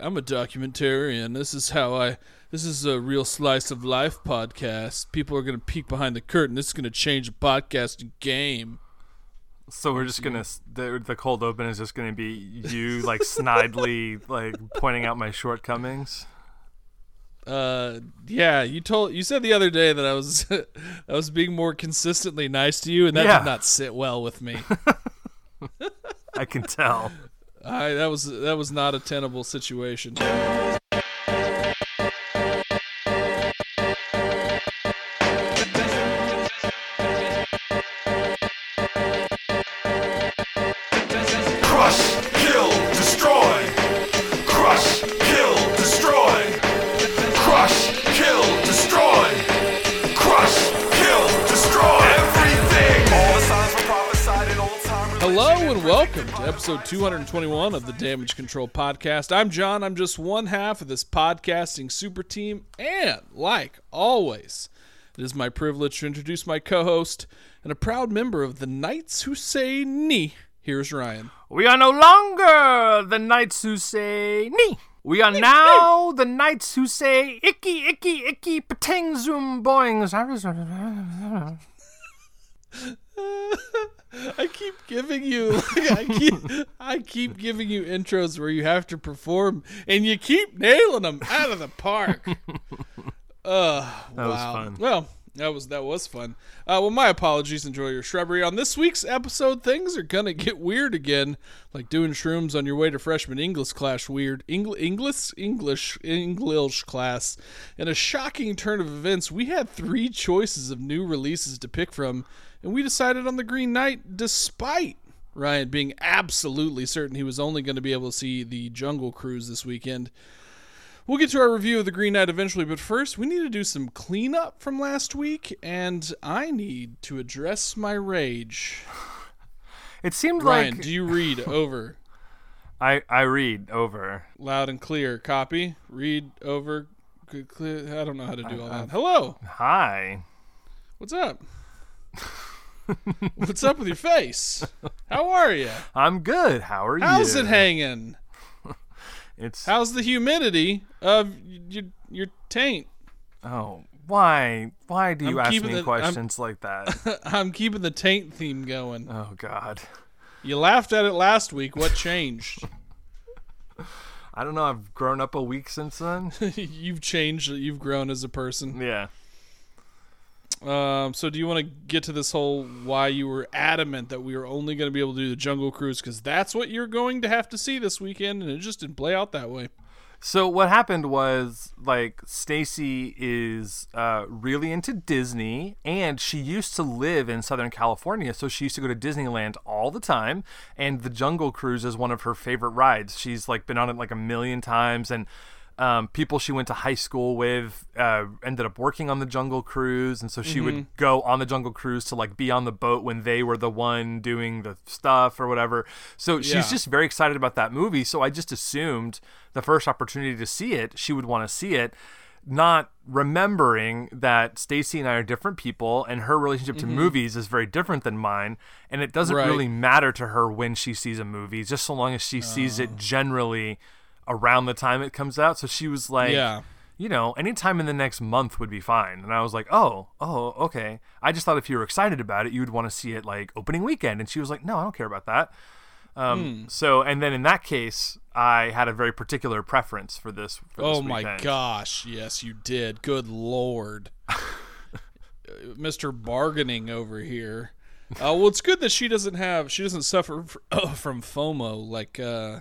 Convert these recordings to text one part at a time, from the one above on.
I'm a documentarian. This is how I. This is a real slice of life podcast. People are gonna peek behind the curtain. This is gonna change the podcasting game. So we're just gonna the, the cold open is just gonna be you like snidely like pointing out my shortcomings. Uh, yeah, you told you said the other day that I was I was being more consistently nice to you, and that Yeah. did not sit well with me. I can tell. I that was that was not a tenable situation. Episode 221 of the Damage Control Podcast. I'm John. I'm just one half of this podcasting super team, and like always, it is my privilege to introduce my co-host and a proud member of the Knights Who Say Ni. Here's Ryan. We are no longer the knights who say nee. We are now the knights who say icky icky icky patang zoom boings. I keep giving you like, I keep I keep giving you intros where you have to perform and you keep nailing them out of the park. Uh That was wow. fun. Well, that was that was fun. Uh, well, my apologies. Enjoy your shrubbery. On this week's episode, things are gonna get weird again, like doing shrooms on your way to freshman English class. Weird Engl- English English English class. In a shocking turn of events, we had three choices of new releases to pick from, and we decided on the Green Knight, despite Ryan being absolutely certain he was only going to be able to see the Jungle Cruise this weekend. We'll get to our review of the Green Knight eventually, but first we need to do some cleanup from last week, and I need to address my rage. It seemed like Ryan, like do you read over I I read over. loud and clear? Copy. Read over. Clear. I don't know how to do all that. Hello. Hi. What's up? What's up with your face? How are you? I'm good. How are you? How's it hanging? It's How's the humidity of your your taint? oh why why do you I'm ask me the- I'm- questions like that? I'm keeping the taint theme going. oh God. You laughed at it last week. What changed? I don't know. I've grown up a week since then. you've changed. You've grown as a person. yeah. Um, so do you want to get to this whole why you were adamant that we were only going to be able to do the Jungle Cruise because that's what you're going to have to see this weekend, and it just didn't play out that way. So what happened was like Stacy is uh, really into Disney, and she used to live in Southern California, so she used to go to Disneyland all the time. And the Jungle Cruise is one of her favorite rides. She's like been on it like a million times, and um, people she went to high school with uh, ended up working on the Jungle Cruise, and so she would go on the Jungle Cruise to like be on the boat when they were the one doing the stuff or whatever. So she's just very excited about that movie. So I just assumed the first opportunity to see it, she would want to see it, not remembering that Stacy and I are different people and her relationship to movies is very different than mine. And it doesn't Right. really matter to her when she sees a movie, just so long as she sees it generally around the time it comes out. So she was like, Yeah. you know, anytime in the next month would be fine. And I was like, oh, oh, okay. I just thought if you were excited about it, you would want to see it like opening weekend. And she was like, no, I don't care about that. Um, So, and then in that case, I had a very particular preference for this. For this Oh my weekend. gosh, yes, you did. Good lord, Mister Bargaining over here. Uh, well, it's good that she doesn't have she doesn't suffer f- from FOMO like uh,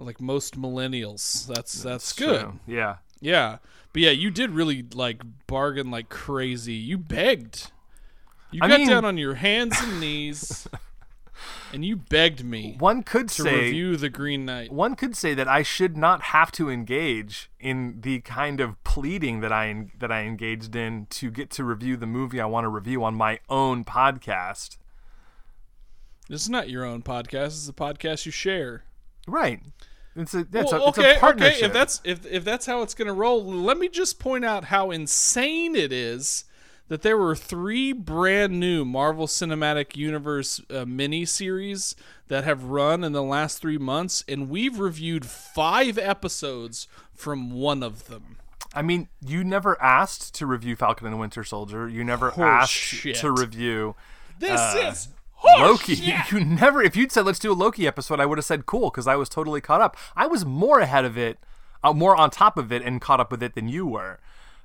like most millennials. That's that's good. So, yeah. Yeah, but yeah, you did really like bargain like crazy. You begged. You I got mean- down on your hands and knees, and you begged me One could to say review the Green Knight. one could say that I should not have to engage in the kind of pleading that I that I engaged in to get to review the movie I want to review on my own podcast. This is not your own podcast. Is a podcast you share. Right. It's a that's well, a, it's okay, a partnership. okay. If that's if if that's how it's gonna roll, let me just point out how insane it is that there were three brand new Marvel Cinematic Universe uh, mini series that have run in the last three months, and we've reviewed five episodes from one of them. I mean, you never asked to review Falcon and the Winter Soldier. You never asked shit. to review This Uh, is Loki. You never. If you'd said let's do a Loki episode, I would have said cool because I was totally caught up. I was more ahead of it, uh, more on top of it, and caught up with it than you were.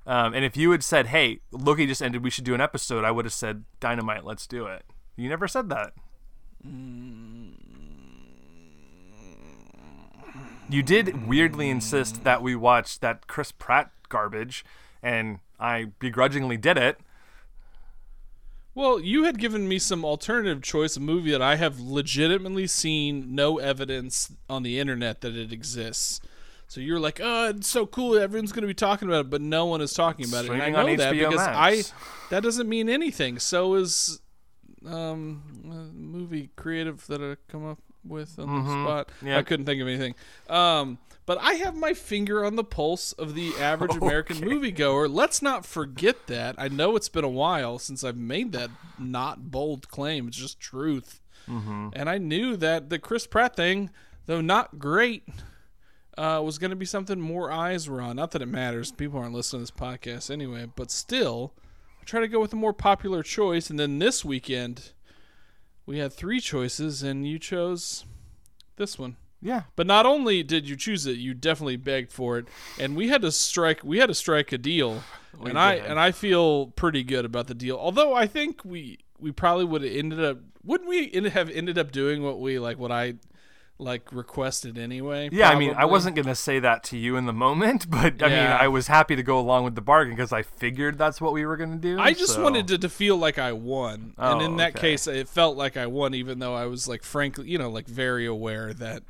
Um, and if you had said, "Hey, Loki just ended, we should do an episode," I would have said, "Dynamite, let's do it." You never said that. You did weirdly insist that we watch that Chris Pratt garbage, and I begrudgingly did it. Well, you had given me some alternative choice, a movie that I have legitimately seen no evidence on the internet that it exists. So you're like, oh, it's so cool. Everyone's going to be talking about it, but no one is talking about it. And I Streaming on know that HBO because Max. I that doesn't mean anything. So is um, a movie creative that I come up with on the spot. Yeah. I couldn't think of anything. Um, but I have my finger on the pulse of the average American moviegoer. Let's not forget that. I know it's been a while since I've made that not bold claim. It's just truth. And I knew that the Chris Pratt thing, though not great, uh, was going to be something more eyes were on. Not that it matters. People aren't listening to this podcast anyway. But still, I try to go with a more popular choice. And then this weekend, we had three choices, and you chose this one. Yeah, But not only did you choose it, you definitely begged for it, and we had to strike. We had to strike a deal, oh, and I and I feel pretty good about the deal. Although I think we we probably would have ended up. Wouldn't we end, have ended up doing what we like? What I like requested anyway? Yeah, I mean, I wasn't gonna say that to you in the moment, but I mean, I was happy to go along with the bargain because I figured that's what we were gonna do. I just so- wanted to, to feel like I won, and Oh, in that okay. case, it felt like I won, even though I was like, frankly, you know, like very aware that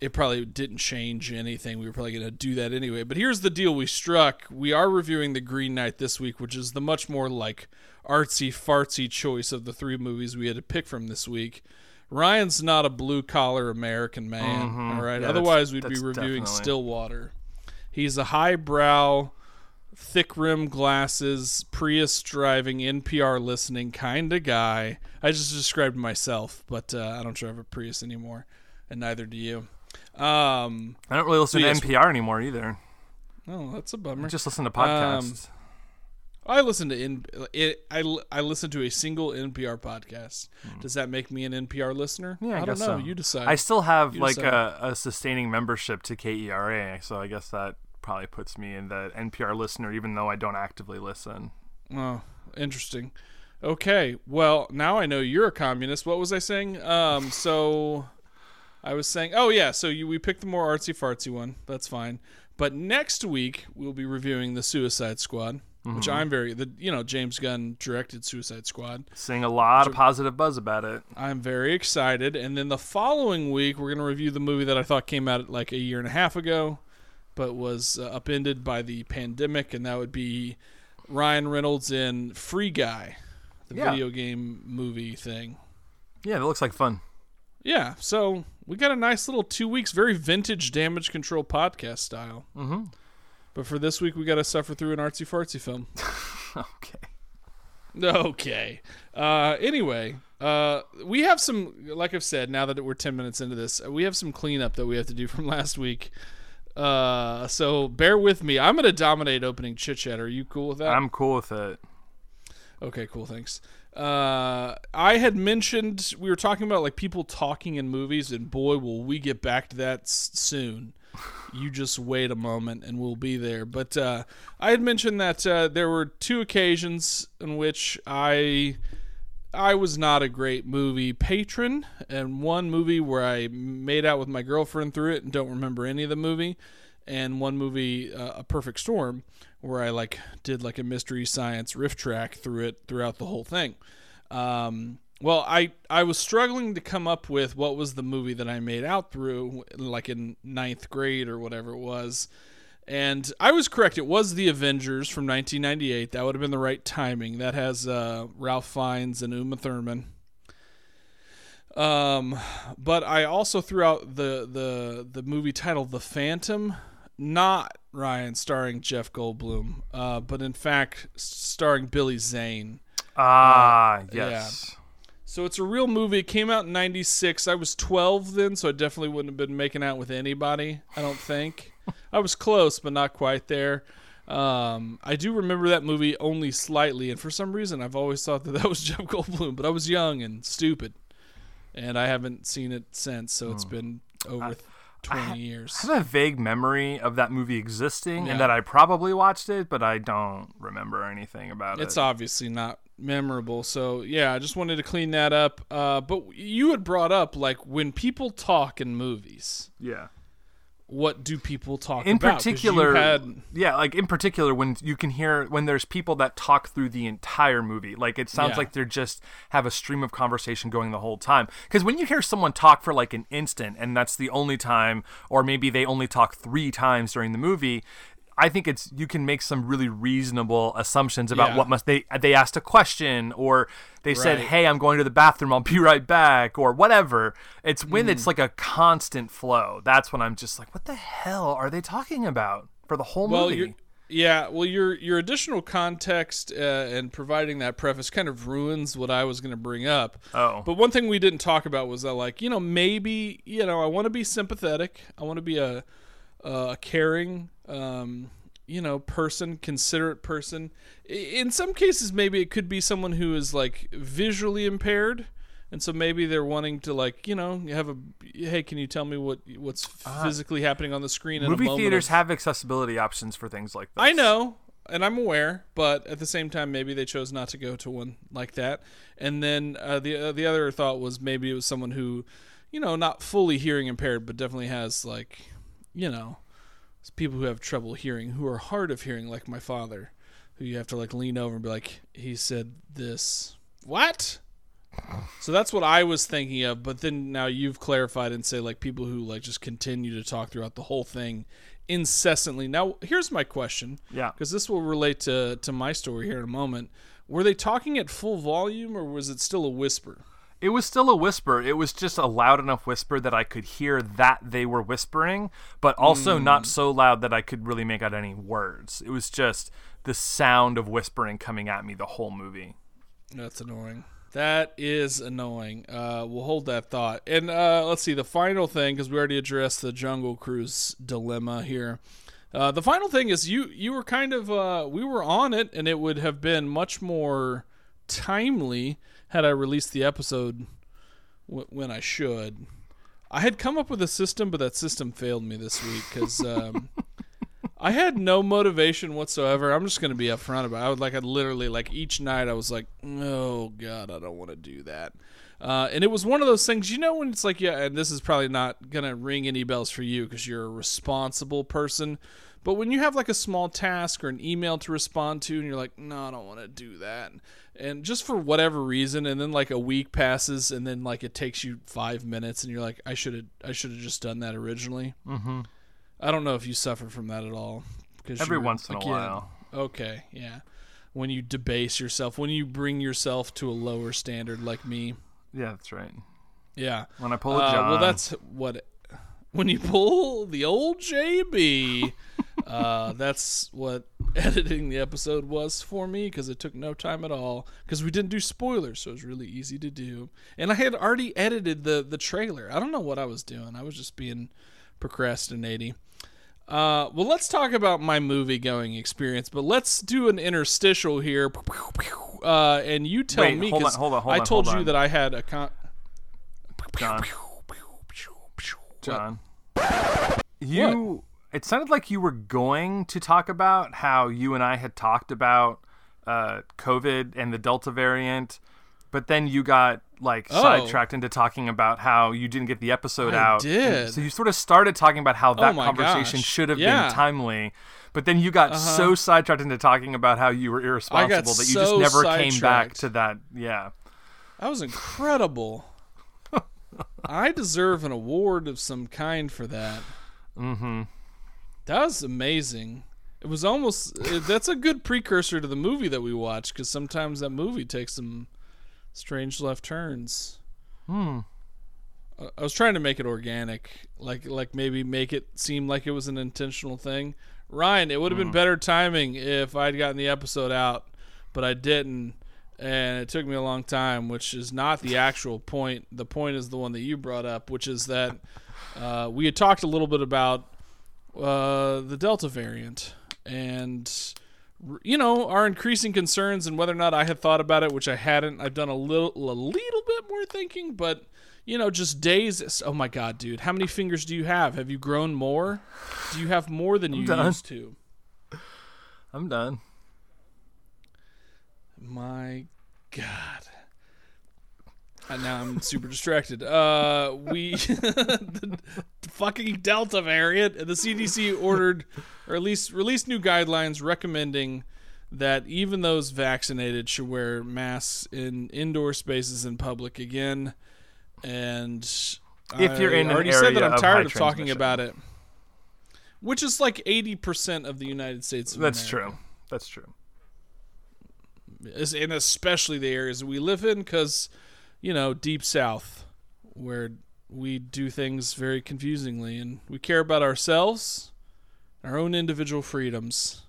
it probably didn't change anything. We were probably going to do that anyway. But here's the deal: we struck. We are reviewing the Green Knight this week, which is the much more like artsy fartsy choice of the three movies we had to pick from this week. Ryan's not a blue collar American man, all right. Mm-hmm. Yeah, Otherwise, we'd be reviewing definitely- Stillwater. He's a highbrow, thick rim glasses, Prius driving, NPR listening kind of guy. I just described myself, but uh, I don't drive a Prius anymore, and neither do you. Um, I don't really listen So, to yes- NPR anymore either. oh, that's a bummer. I just listen to Um, podcasts. I listen to in it, I I listen to a single NPR podcast. Does that make me an NPR listener? Hmm. yeah, I, don't guess know. so. You decide. I still have You like a, a sustaining membership to KERA, so I guess that probably puts me in the NPR listener, even though I don't actively listen. Oh, interesting. Okay, well now I know you're a communist. What was I saying? Um, so I was saying, oh yeah, so you, we picked the more artsy fartsy one. That's fine. But next week we'll be reviewing the Suicide Squad, which I'm very the you know James Gunn directed Suicide Squad. Seeing a lot of positive buzz about it. I'm very excited. And then the following week, we're going to review the movie that I thought came out like a year and a half ago, but was uh, upended by the pandemic, and that would be Ryan Reynolds in Free Guy, the Yeah. video game movie thing. Yeah, that looks like fun. Yeah, so we got a nice little two weeks, very vintage damage control podcast style. Mm-hmm. But for this week, we got to suffer through an artsy fartsy film. Okay. Okay. Uh, anyway, uh, we have some, like I've said, now that we're 10 minutes into this, we have some cleanup that we have to do from last week. Uh, so bear with me. I'm going to dominate opening chit chat. Are you cool with that? I'm cool with it. Okay, cool. Thanks. Uh, I had mentioned we were talking about like people talking in movies, and boy, will we get back to that s- soon. You just wait a moment, and we'll be there. But uh, I had mentioned that uh, there were two occasions in which I I was not a great movie patron, and one movie where I made out with my girlfriend through it and don't remember any of the movie, and one movie, uh, A Perfect Storm, where I like did like a mystery science riff track through it throughout the whole thing. Um, well, I I was struggling to come up with what was the movie that I made out through, like in ninth grade or whatever it was. And I was correct. It was The Avengers from 1998. That would have been the right timing. That has uh, Ralph Fiennes and Uma Thurman. Um, but I also threw out the the the movie title The Phantom, not Ryan starring Jeff Goldblum, uh, but in fact starring Billy Zane. Ah, Uh, yeah. yes. So it's a real movie. It came out in '96. I was 12 then, so I definitely wouldn't have been making out with anybody. I don't think. I was close, but not quite there. Um, I do remember that movie only slightly, and for some reason, I've always thought that that was Jeff Goldblum. But I was young and stupid, and I haven't seen it since. So it's been over 20 years. I have a vague memory of that movie existing Yeah. and that I probably watched it, but I don't remember anything about It's it. It's obviously not memorable. So yeah, I just wanted to clean that up. Uh, but you had brought up like when people talk in movies, yeah. What do people talk about? In about? particular, had- yeah, like in particular when you can hear when there's people that talk through the entire movie, like it sounds Yeah. like they're just have a stream of conversation going the whole time. Because when you hear someone talk for like an instant, and that's the only time, or maybe they only talk three times during the movie. I think it's you can make some really reasonable assumptions about Yeah. what must they they asked a question or they said hey I'm going to the bathroom I'll be right back or whatever it's when Mm. it's like a constant flow that's when I'm just like what the hell are they talking about for the whole well, movie yeah, well, your your additional context uh, and providing that preface kind of ruins what I was going to bring up. Oh. but one thing we didn't talk about was that, like, you know, maybe you know, I want to be sympathetic. I want to be a a caring, um, you know, person, considerate person. In some cases, maybe it could be someone who is like visually impaired. And so maybe they're wanting to like you know have a hey can you tell me what what's physically happening on the screen in movie theaters of- have accessibility options for things like this I know, and I'm aware, but at the same time, maybe they chose not to go to one like that. And then uh, the uh, the other thought was maybe it was someone who, you know, not fully hearing impaired, but definitely has like, you know, s- people who have trouble hearing, who are hard of hearing, like my father, who you have to like lean over and be like, he said this. What? So that's what I was thinking of, but then now you've clarified and say like people who like just continue to talk throughout the whole thing incessantly. Now, here's my question. Yeah. Because this will relate to to my story here in a moment. Were they talking at full volume or was it still a whisper? It was still a whisper. It was just a loud enough whisper that I could hear that they were whispering, but also Hmm. not so loud that I could really make out any words. It was just the sound of whispering coming at me the whole movie. That's annoying. That is annoying. Uh, we'll hold that thought. And uh, let's see the final thing because we already addressed the Jungle Cruise dilemma here. Uh, the final thing is you you were kind of uh, we were on it, and it would have been much more timely had I released the episode w- when I should. I had come up with a system, but that system failed me this week because um, I had no motivation whatsoever. I'm just gonna be upfront about. it. I would like I literally like each night I was like, oh god, I don't want to do that. Uh, and it was one of those things, you know, when it's like, yeah, and this is probably not gonna ring any bells for you because you're a responsible person. But when you have like a small task or an email to respond to, and you're like, no, I don't want to do that, and just for whatever reason, and then like a week passes, and then like it takes you five minutes, and you're like, I should have, I should have just done that originally. Mm-hmm. I don't know if you suffer from that at all. Because Every once in a again, while. Okay, yeah. When you debase yourself, when you bring yourself to a lower standard like me. Yeah, that's right. Yeah. When I pull a Uh, well, that's what. When you pull the old JB, uh, that's what editing the episode was for me because it took no time at all. Because we didn't do spoilers, so it was really easy to do. And I had already edited the the trailer. I don't know what I was doing. I was just being procrastinating. Uh, well, let's talk about my movie going experience, but let's do an interstitial here. Uh, and you tell Wait, me hold on, 'cause hold on, hold I told you that I had a con. John. John. You. It sounded like you were going to talk about how you and I had talked about uh, COVID and the Delta variant, but then you got like Oh. sidetracked into talking about how you didn't get the episode I out. did. So you sort of started talking about how that my conversation gosh. should have Yeah. Uh-huh. been timely, but then you got so sidetracked into talking about how you were irresponsible that you just so never came back to that. Yeah. That was incredible. I deserve an award of some kind for that. Mm-hmm. That was amazing. It was almost. uh, That's a good precursor to the movie that we watched because sometimes that movie takes some strange left turns. Hmm. I- I was trying to make it organic, like like maybe make it seem like it was an intentional thing. Ryan, it would have been better timing if I'd gotten the episode out, but I didn't, and it took me a long time, which is not the actual point. The point is the one that you brought up, which is that uh, we had talked a little bit about uh, the Delta variant and you know our increasing concerns and whether or not I had thought about it, which I hadn't. I've done a little a little bit more thinking, but you know, just days. Oh my god, dude, how many fingers do you have? Have you grown more? Do you have more than you done. used to? I'm done. My God. And now I'm super distracted. Uh, we the fucking Delta variant. The CDC ordered, or at least released new guidelines recommending that even those vaccinated should wear masks in indoor spaces in public again. And If you're I in an already said that I'm tired of talking about it, which is like 80% of the United States. That's America true. That's true. and especially the areas we live in because you know deep south where we do things very confusingly and we care about ourselves our own individual freedoms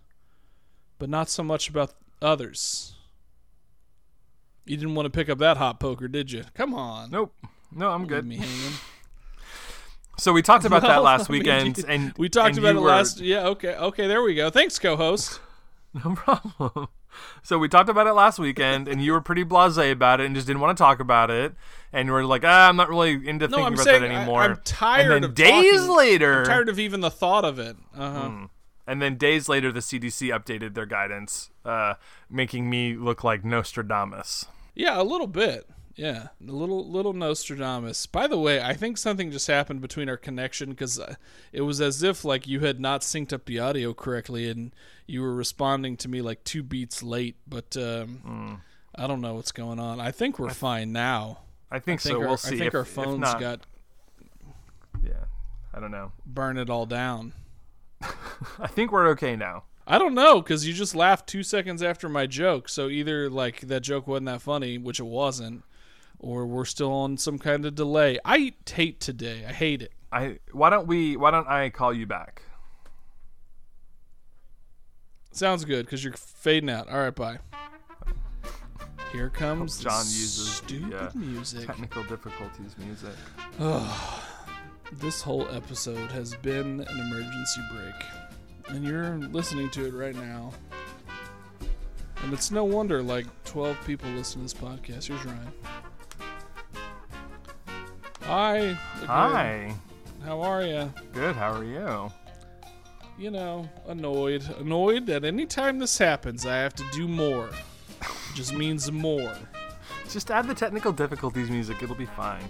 but not so much about others. You didn't want to pick up that hot poker did you? Come on. Nope. No, I'm good. me hanging. So we talked about that last I mean, weekend, and we talked and about it were- last yeah okay okay there we go. Thanks co-host. No problem. So we talked about it last weekend, and you were pretty blasé about it, and just didn't want to talk about it. And you were like, "Ah, I'm not really into no thinking i'm about that anymore." i'm tired and then of days talking- later, i'm tired of even the thought of it uh-huh and then days later, the CDC updated their guidance, uh, making me look like Nostradamus. Yeah, a little bit. Yeah, a little little Nostradamus. By the way, I think something just happened between our connection because it was as if like you had not synced up the audio correctly and you were responding to me like two beats late. But um, Hmm. I don't know what's going on. I think we're fine now. I think, I think so. our, we'll see. I think if, our phones not, got Yeah, I don't know. burn it all down. I think we're okay now. I don't know because you just laughed two seconds after my joke. So either like that joke wasn't that funny, which it wasn't, or we're still on some kind of delay. I hate today. I hate it. I why don't we? Why don't I call you back? Sounds good because you're fading out. All right, bye. Here comes John uses the, stupid uh, music. Technical difficulties music. This whole episode has been an emergency break, and you're listening to it right now. And it's no wonder like 12 people listen to this podcast. Here's Ryan. Hi. again. Hi. How are you? Good. How are you? You know, annoyed. Annoyed that anytime this happens, I have to do more. Just means more. Just add the technical difficulties music. It'll be fine.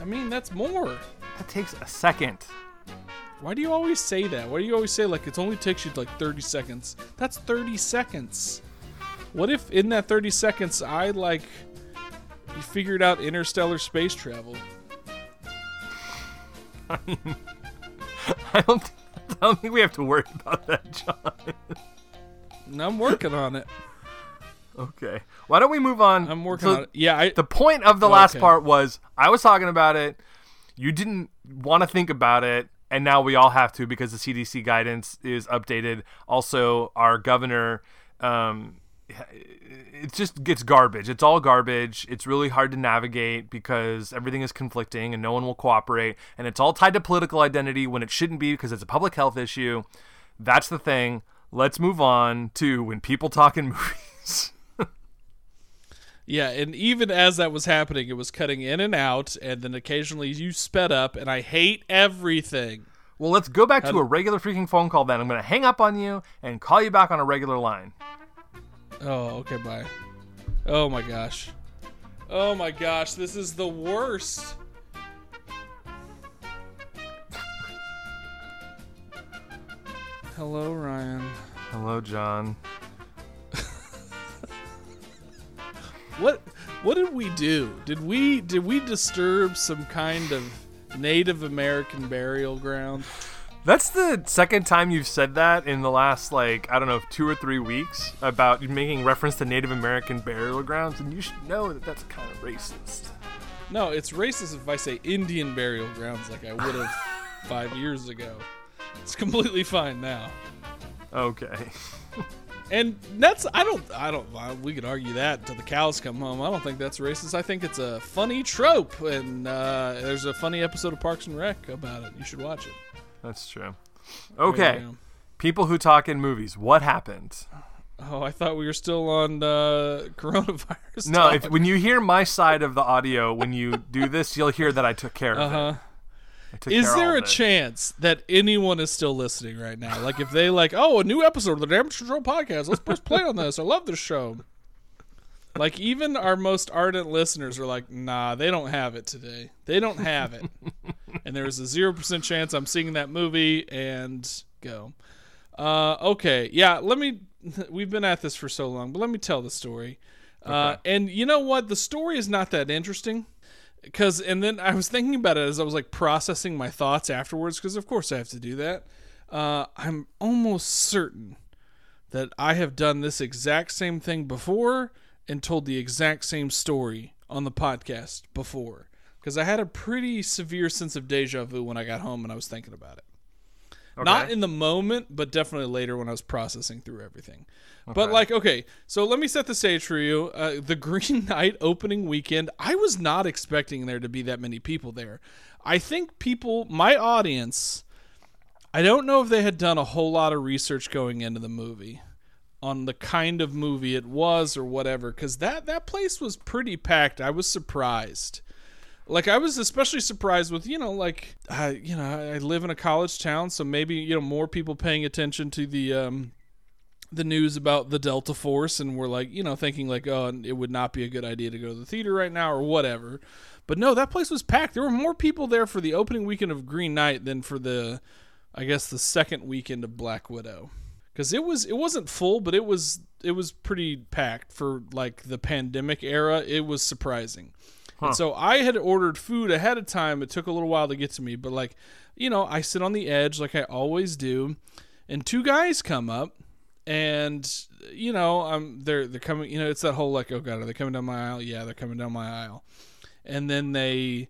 I mean, that's more. That takes a second. Why do you always say that? Why do you always say like it only takes you like 30 seconds? That's 30 seconds. What if in that 30 seconds I like you figured out interstellar space travel? I don't. I don't think we have to worry about that, John. And I'm working on it. okay. Why don't we move on? I'm working So on it. Yeah, I The point of the last Okay. part was I was talking about it. You didn't want to think about it, and now we all have to because the CDC guidance is updated. Also, our governor, um, it just gets garbage. It's all garbage. It's really hard to navigate because everything is conflicting and no one will cooperate. And it's all tied to political identity when it shouldn't be because it's a public health issue. That's the thing. Let's move on to when people talk in movies. Yeah, and even as that was happening, it was cutting in and out, and then occasionally you sped up, and I hate everything. Well, let's go back to a regular freaking phone call then. I'm going to hang up on you and call you back on a regular line. Oh, okay, bye. Oh my gosh. Oh my gosh, this is the worst. Hello, Ryan. Hello, John. What what did we do? Did we did we disturb some kind of Native American burial ground? That's the second time you've said that in the last, like, I don't know, two or three weeks about making reference to Native American burial grounds, and you should know that that's kind of racist. No, it's racist if I say Indian burial grounds like I would have five years ago. It's completely fine now. Okay. And that's I don't I don't I- we could argue that until the cows come home. I don't think that's racist. I think it's a funny trope, and uh, there's a funny episode of Parks and Rec about it. You should watch it. That's true. Okay. People who talk in movies. What happened? Oh, I thought we were still on uh, coronavirus. No, if, when you hear my side of the audio, when you do this, you'll hear that I took care of uh-huh. it. Is there a chance that anyone is still listening right now? Like if they like, oh, a new episode of the Damage Control podcast. Let's press play on this. I love this show. Like even our most ardent listeners are like, nah, they don't have it today. They don't have it. and there's a zero percent chance I'm seeing that movie and go. Uh, okay, yeah. Let me. We've been at this for so long, but let me tell the story. Uh, and you know what? The story is not that interesting because and then I was thinking about it as I was like processing my thoughts afterwards because of course I have to do that. Uh, I'm almost certain that I have done this exact same thing before and told the exact same story on the podcast before because I had a pretty severe sense of deja vu when I got home and I was thinking about it. Not in the moment, but definitely later when I was processing through everything. But like, okay, so let me set the stage for you. Uh, the Green Knight opening weekend, I was not expecting there to be that many people there. I think people, my audience, I don't know if they had done a whole lot of research going into the movie on the kind of movie it was or whatever, because that that place was pretty packed. I was surprised. Like I was especially surprised with you know like I you know I live in a college town so maybe you know more people paying attention to the um the news about the Delta Force and we're like you know thinking like oh it would not be a good idea to go to the theater right now or whatever. But no that place was packed. There were more people there for the opening weekend of Green Knight than for the I guess the second weekend of Black Widow because it was it wasn't full but it was it was pretty packed for like the pandemic era it was surprising and so I had ordered food ahead of time. It took a little while to get to me, but like, you know, I sit on the edge like I always do, and two guys come up, and you know, I'm they're they're coming. You know, it's that whole like, oh god, are they coming down my aisle? Yeah, they're coming down my aisle, and then they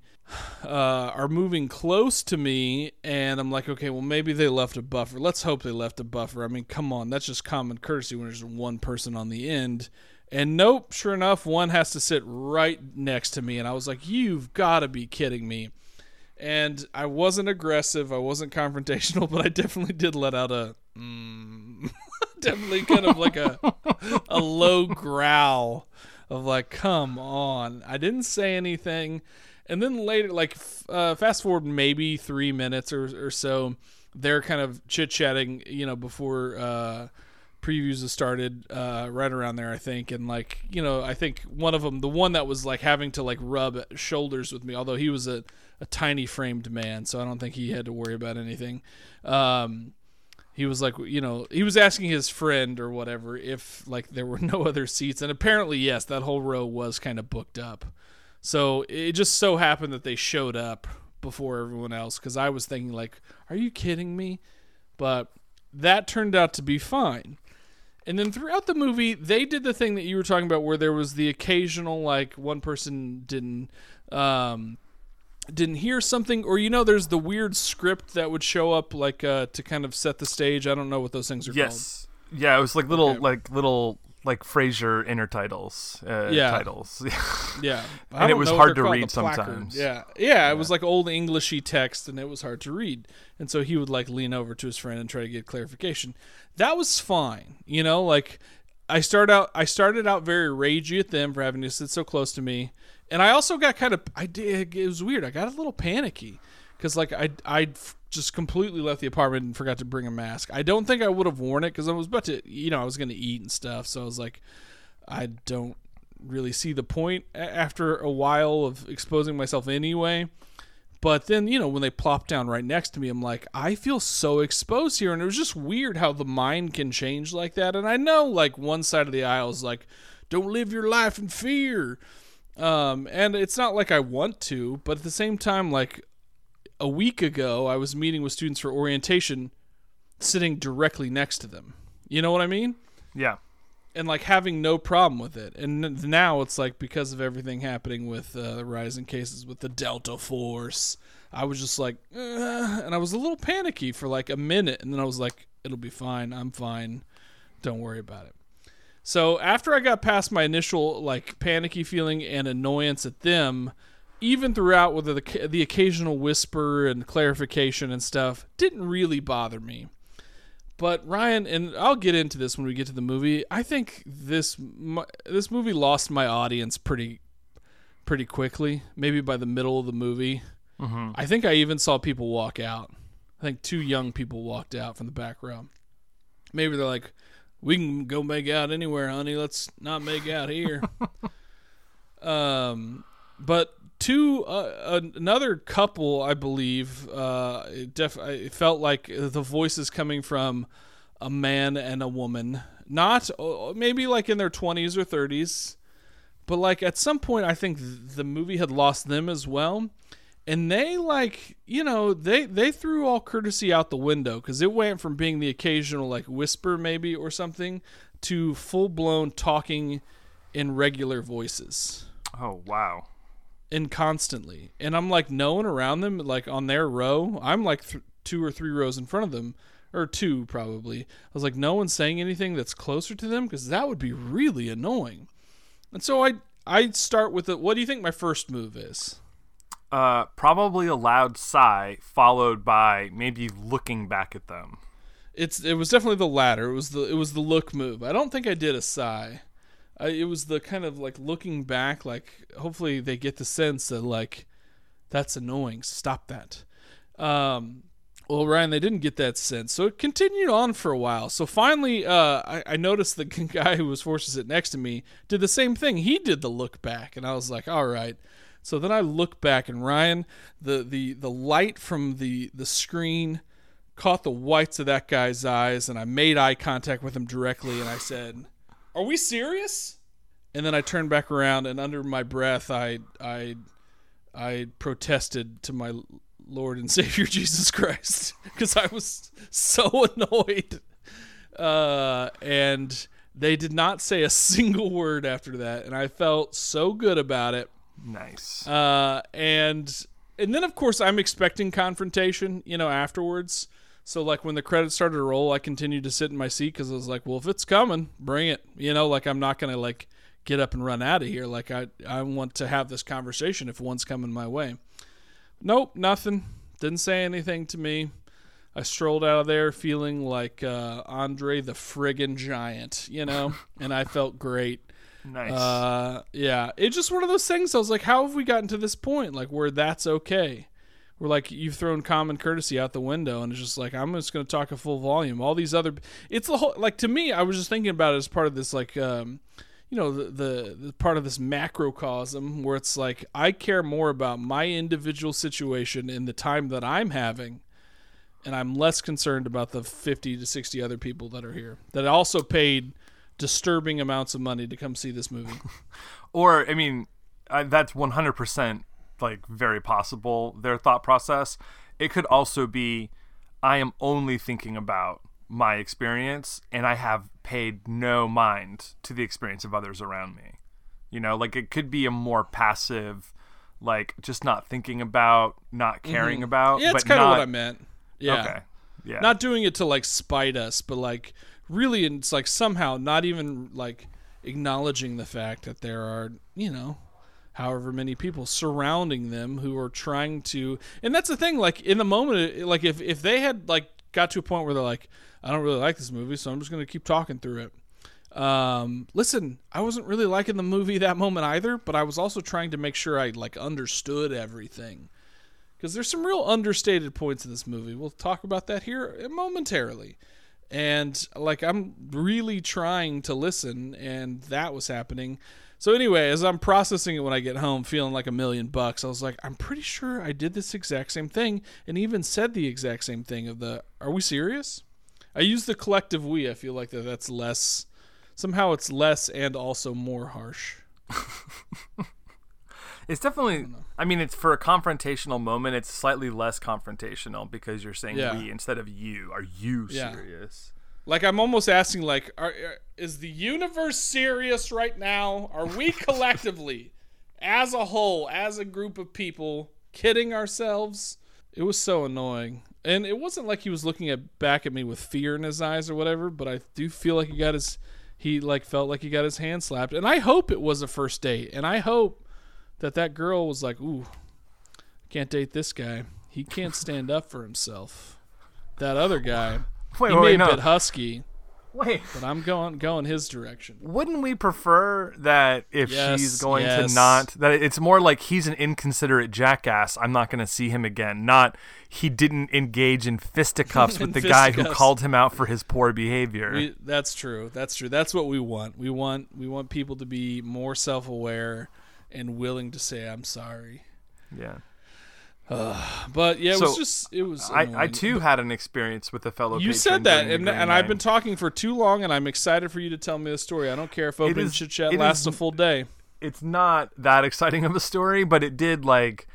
uh, are moving close to me, and I'm like, okay, well maybe they left a buffer. Let's hope they left a buffer. I mean, come on, that's just common courtesy when there's one person on the end. And nope, sure enough, one has to sit right next to me. And I was like, you've got to be kidding me. And I wasn't aggressive, I wasn't confrontational, but I definitely did let out a mm, definitely kind of like a a low growl of like, come on. I didn't say anything. And then later, like, uh, fast forward maybe three minutes or, or so, they're kind of chit chatting, you know, before uh, previews have started, uh, right around there, I think. And, like, you know, I think one of them, the one that was like having to like rub shoulders with me, although he was a, a tiny framed man, so I don't think he had to worry about anything. Um, he was like you know he was asking his friend or whatever if like there were no other seats and apparently yes that whole row was kind of booked up so it just so happened that they showed up before everyone else because i was thinking like are you kidding me but that turned out to be fine and then throughout the movie they did the thing that you were talking about where there was the occasional like one person didn't um didn't hear something or you know there's the weird script that would show up like uh to kind of set the stage i don't know what those things are Yes. Yeah, it was like little Okay. like little like Frasier inner titles. Uh, Yeah. titles. yeah I And it was hard to called, read sometimes. yeah. yeah it was like old englishy text and it was hard to read and so he would like lean over to his friend and try to get clarification that was fine you know like i start out i started out very ragey at them for having to sit so close to me and i also got kind of i did it was weird i got a little panicky because like i i just completely left the apartment and forgot to bring a mask i don't think i would have worn it because i was about to you know i was going to eat and stuff so i was like i don't really see the point after a while of exposing myself anyway but then, you know, when they plop down right next to me, I'm like, I feel so exposed here. And it was just weird how the mind can change like that. And I know, like, one side of the aisle is like, don't live your life in fear. Um, and it's not like I want to, but at the same time, like, a week ago, I was meeting with students for orientation sitting directly next to them. You know what I mean? yeah. and like having no problem with it. And now it's like because of everything happening with uh, the rising cases with the Delta Force, I was just like, and I was a little panicky for like a minute, and then I was like, it'll be fine. I'm fine. Don't worry about it. So after I got past my initial like panicky feeling and annoyance at them, even throughout with the the occasional whisper and clarification and stuff, didn't really bother me. But Ryan, and I'll get into this when we get to the movie. I think this mu- this movie lost my audience pretty pretty quickly. Maybe by the middle of the movie, I think I even saw people walk out. I think two young people walked out from the back row. Maybe they're like, "We can go make out anywhere, honey. Let's not make out here." um, but two uh, another couple, I believe, uh, it, def- it felt like the voices coming from a man and a woman, not uh, maybe like in their twenties or thirties, but like at some point, I think th- the movie had lost them as well. And they like, you know, they they threw all courtesy out the window because it went from being the occasional like whisper maybe or something to full blown talking in regular voices Oh wow. And constantly. And I'm like no one around them, like on their row. I'm like th- two or three rows in front of them, or two probably. I was like, no one's saying anything that's closer to them because that would be really annoying. And so I I start with the. What do you think my first move is? Uh, probably a loud sigh followed by maybe looking back at them. It's it was definitely the latter. It was the it was the look move. I don't think I did a sigh. I, it was the kind of like looking back. Like hopefully they get the sense that like that's annoying. Stop that. Um, well, Ryan, they didn't get that sense, so it continued on for a while. So finally, uh, I, I noticed the guy who was forced to sit next to me did the same thing. He did the look back, and I was like, all right. So then I look back, and Ryan, the the the light from the the screen caught the whites of that guy's eyes, and I made eye contact with him directly, and I said, "Are we serious?" And then I turned back around, and under my breath, I I I protested to my Lord and Savior Jesus Christ because I was so annoyed, uh, and they did not say a single word after that, and I felt so good about it. Nice. Uh, and and then of course I'm expecting confrontation, you know, afterwards. So like when the credits started to roll, I continued to sit in my seat because I was like, well, if it's coming, bring it. You know, like I'm not gonna like get up and run out of here. Like I I want to have this conversation if one's coming my way. Nope, nothing. Didn't say anything to me. I strolled out of there feeling like uh, Andre the friggin' giant, you know, and I felt great. nice. Uh, yeah, it's just one of those things. I was like, how have we gotten to this point, like where that's okay? Where like you've thrown common courtesy out the window, and it's just like I'm just going to talk a full volume. All these other, it's the whole like to me. I was just thinking about it as part of this like, um, you know, the, the the part of this macrocosm where it's like I care more about my individual situation in the time that I'm having. And I'm less concerned about the 50 to 60 other people that are here that also paid disturbing amounts of money to come see this movie. or I mean, uh, that's 100% like very possible their thought process. It could also be I am only thinking about my experience and I have paid no mind to the experience of others around me. You know, like it could be a more passive like just not thinking about, not mm-hmm. caring about, Yeah, that's but kind of not what I meant. Yeah. Okay. Yeah. Not doing it to like spite us, but like really it's like somehow not even like acknowledging the fact that there are, you know, however many people surrounding them who are trying to and that's the thing like in the moment like if if they had like got to a point where they're like I don't really like this movie, so I'm just going to keep talking through it. Um, listen, I wasn't really liking the movie that moment either, but I was also trying to make sure I like understood everything because there's some real understated points in this movie. We'll talk about that here momentarily. And like I'm really trying to listen, and that was happening. So anyway, as I'm processing it when I get home, feeling like a million bucks, I was like, I'm pretty sure I did this exact same thing, and even said the exact same thing of the, "Are we serious?" I use the collective we. I feel like that that's less. Somehow it's less and also more harsh. It's definitely. I, mean, it's for a confrontational moment. It's slightly less confrontational because you're saying Yeah. we instead of you. Are you Yeah. serious? Like I'm almost asking, like, are, is the universe serious right now? Are we collectively, as a whole, as a group of people, kidding ourselves? It was so annoying, and it wasn't like he was looking at back at me with fear in his eyes or whatever. But I do feel like he got his, he like felt like he got his hand slapped, and I hope it was a first date, and I hope that that girl was like, ooh, can't date this guy. He can't stand up for himself. That other guy, Wait, he wait, may a no. bit husky, Wait. but I'm going going his direction. Wouldn't we prefer that if Yes, she's going yes. to not that it's more like he's an inconsiderate jackass, I'm not going to see him again, not he didn't engage in fisticuffs with the guy who called him out for his poor behavior. We, that's true. That's true. That's what we want. We want we want people to be more self-aware and willing to say I'm sorry. yeah. But yeah, it was just it was. I, I too had an experience with a fellow You said that, and and I've been talking for too long, and I'm excited for you to tell me the story. I don't care if is- chit chat lasts is- a full day. it's not that exciting of a story, but it did like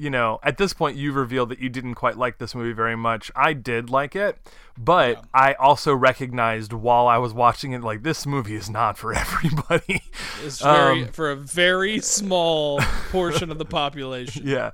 you know, at this point you've revealed that you didn't quite like this movie very much. I did like it, but I also recognized while I was watching it like this movie is not for everybody. It's very Um, for a very small portion of the population. yeah.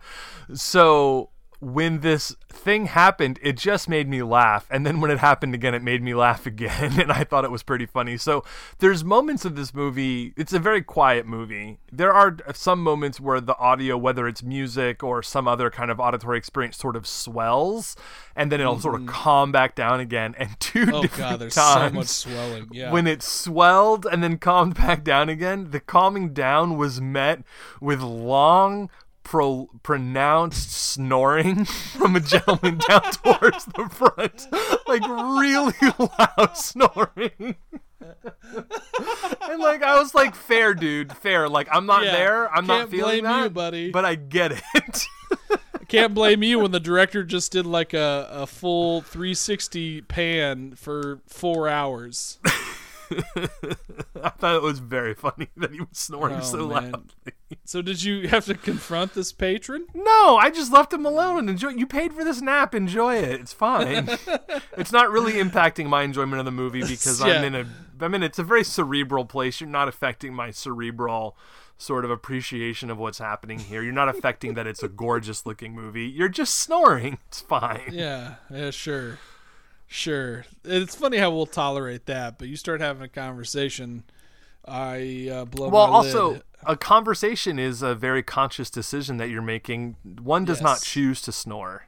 So when this thing happened, it just made me laugh. And then when it happened again, it made me laugh again. And I thought it was pretty funny. So there's moments of this movie, it's a very quiet movie. There are some moments where the audio, whether it's music or some other kind of auditory experience, sort of swells. And then it'll sort of calm back down again. And two Mm-hmm. Oh different god, there's times so much swelling. Yeah. when it swelled and then calmed back down again, the calming down was met with long, pro- pronounced snoring from a gentleman down towards the front, like really loud snoring. and like I was like, fair, dude, fair. Like I'm not Yeah, there, I'm not can't feeling blame that, you, buddy. But I get it. Can't blame you when the director just did like a, a full 360 pan for four hours. I thought it was very funny that he was snoring Oh, so man. loudly. So did you have to confront this patron? No, I just left him alone and enjoy. You paid for this nap. Enjoy it. It's fine. it's not really impacting my enjoyment of the movie because Yeah. I'm in a. I mean, it's a very cerebral place. You're not affecting my cerebral sort of appreciation of what's happening here. You're not affecting that it's a gorgeous looking movie. You're just snoring. It's fine. Yeah, yeah, sure. Sure. It's funny how we'll tolerate that, but you start having a conversation, I uh, blow Well, also, lid. a conversation is a very conscious decision that you're making. One does not choose to snore.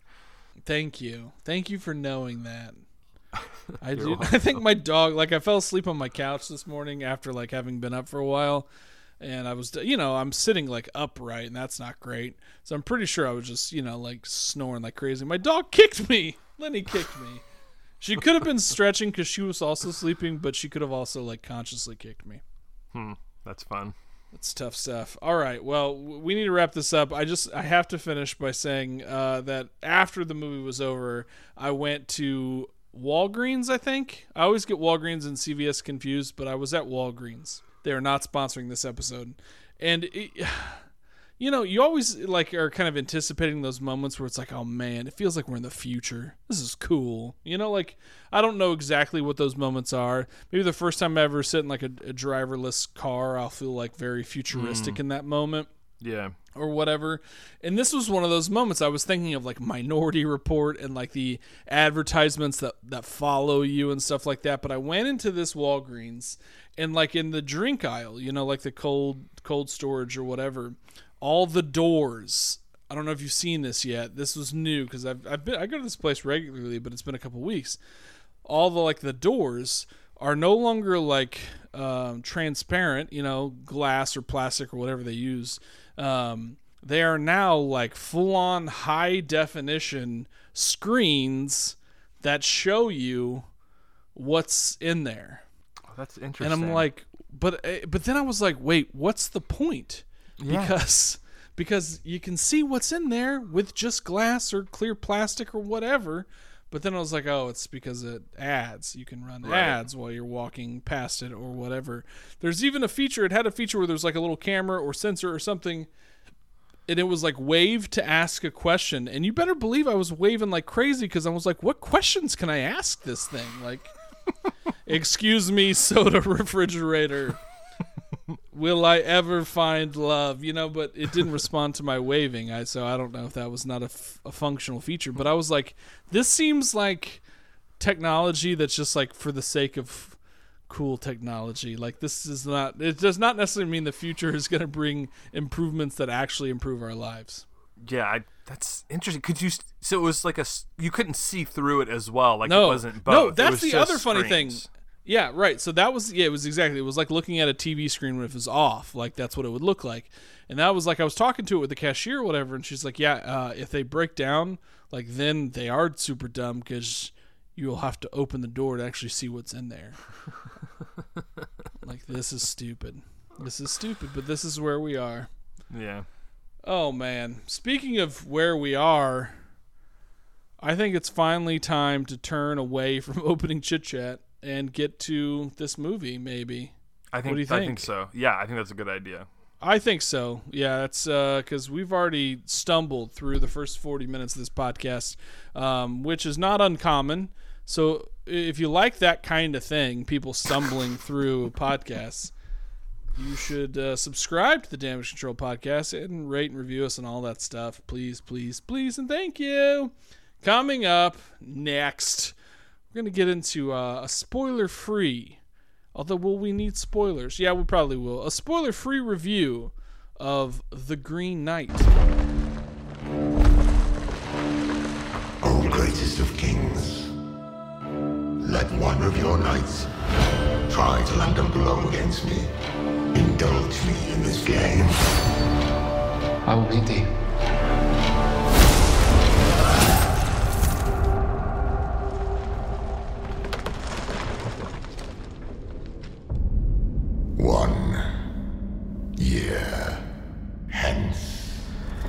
Thank you. Thank you for knowing that. I do. I think my dog, like, I fell asleep on my couch this morning after like having been up for a while, and I was, you know, I'm sitting like upright, and that's not great. So I'm pretty sure I was just, you know, like snoring like crazy. My dog kicked me. Lenny kicked me. She could have been stretching because she was also sleeping, but she could have also like consciously kicked me. Hmm, that's fun. It's tough stuff. All right. Well, we need to wrap this up. I just I have to finish by saying uh, that after the movie was over, I went to Walgreens. I think I always get Walgreens and CVS confused, but I was at Walgreens. They are not sponsoring this episode, and it, you know, you always like are kind of anticipating those moments where it's like, oh man, it feels like we're in the future. This is cool. You know, like I don't know exactly what those moments are. Maybe the first time I ever sit in like a, a driverless car, I'll feel like very futuristic mm. in that moment Yeah. or whatever. And this was one of those moments I was thinking of like Minority Report and like the advertisements that that follow you and stuff like that. But I went into this Walgreens and like in the drink aisle, you know, like the cold cold storage or whatever, all the doors. I don't know if you've seen this yet. This was new because I've I've been I go to this place regularly, but it's been a couple weeks. All the like the doors are no longer like um, transparent, you know, glass or plastic or whatever they use. Um, they are now like full on high definition screens that show you what's in there. Oh, That's interesting. And I'm like, but eh, but then I was like, wait, what's the point? Yeah. Because because you can see what's in there with just glass or clear plastic or whatever. But then I was like, oh, it's because it ads. You can run ads while you're walking past it or whatever. There's even a feature. It had a feature where there's like a little camera or sensor or something and it was like wave to ask a question and you better believe i was waving like crazy because i was like what questions can i ask this thing like Excuse me, soda refrigerator. Will I ever find love? You know, but it didn't respond to my waving. I so I don't know if that was not a, f- a functional feature. But I was like, this seems like technology that's just like for the sake of cool technology. Like this is not. It does not necessarily mean the future is going to bring improvements that actually improve our lives. Yeah, I, that's interesting. Could you? So it was like a. s- You couldn't see through it as well. Like no, it wasn't both. no. That's was the other funny thing. Yeah, right. So that was yeah, it was exactly. It was like looking at a TV screen when it was off. Like that's what it would look like. And that was like I was talking to it with the cashier or whatever, and she's like, "Yeah, uh, if they break down, like then they are super dumb because you'll have to open the door to actually see what's in there." like this is stupid. This is stupid, but this is where we are. Yeah. Oh man. Speaking of where we are, I think it's finally time to turn away from opening chit chat and get to this movie, maybe. I think. do you I think? think so. Yeah, I think that's a good idea. I think so. Yeah, that's because we've already stumbled through the first 40 minutes of this podcast, um, which is not uncommon. So if you like that kind of thing, people stumbling through podcasts, you should uh, subscribe to the Damage Control podcast and rate and review us and all that stuff. Please, please, please, and thank you. Coming up next, we're going to get into uh, a spoiler free Although, will we need spoilers? Yeah, we probably will. A spoiler free review of The Green Knight. O greatest of kings, let one of your knights try to land a blow against me. Indulge me in this game. I will meet thee. One year hence.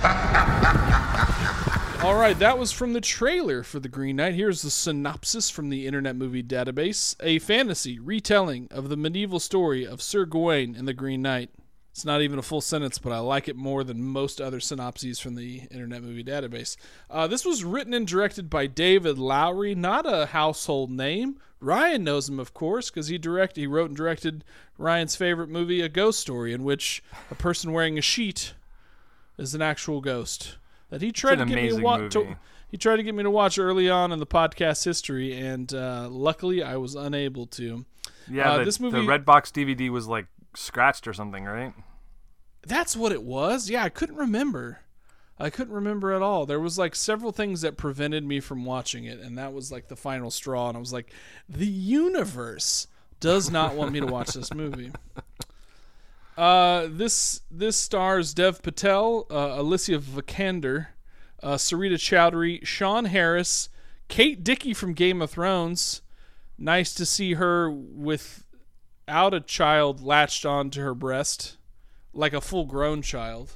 All right, that was from the trailer for The Green Knight. Here's the synopsis from the Internet Movie Database a fantasy retelling of the medieval story of Sir Gawain and the Green Knight. It's not even a full sentence, but I like it more than most other synopses from the Internet Movie Database. Uh, this was written and directed by David Lowery, not a household name. Ryan knows him, of course, because he direct he wrote and directed Ryan's favorite movie, A Ghost Story, in which a person wearing a sheet is an actual ghost that he tried to get me to watch. He tried to get me to watch early on in the podcast history, and uh, luckily I was unable to. Yeah, Uh, the, this movie- the red box DVD was like scratched or something, right? That's what it was. Yeah, I couldn't remember. I couldn't remember at all. There was like several things that prevented me from watching it, and that was like the final straw. And I was like, the universe does not want me to watch this movie. Uh, this this stars Dev Patel, uh, Alicia Vikander, uh, Sarita Choudhury, Sean Harris, Kate Dickie from Game of Thrones. Nice to see her without a child latched onto her breast, like a full grown child.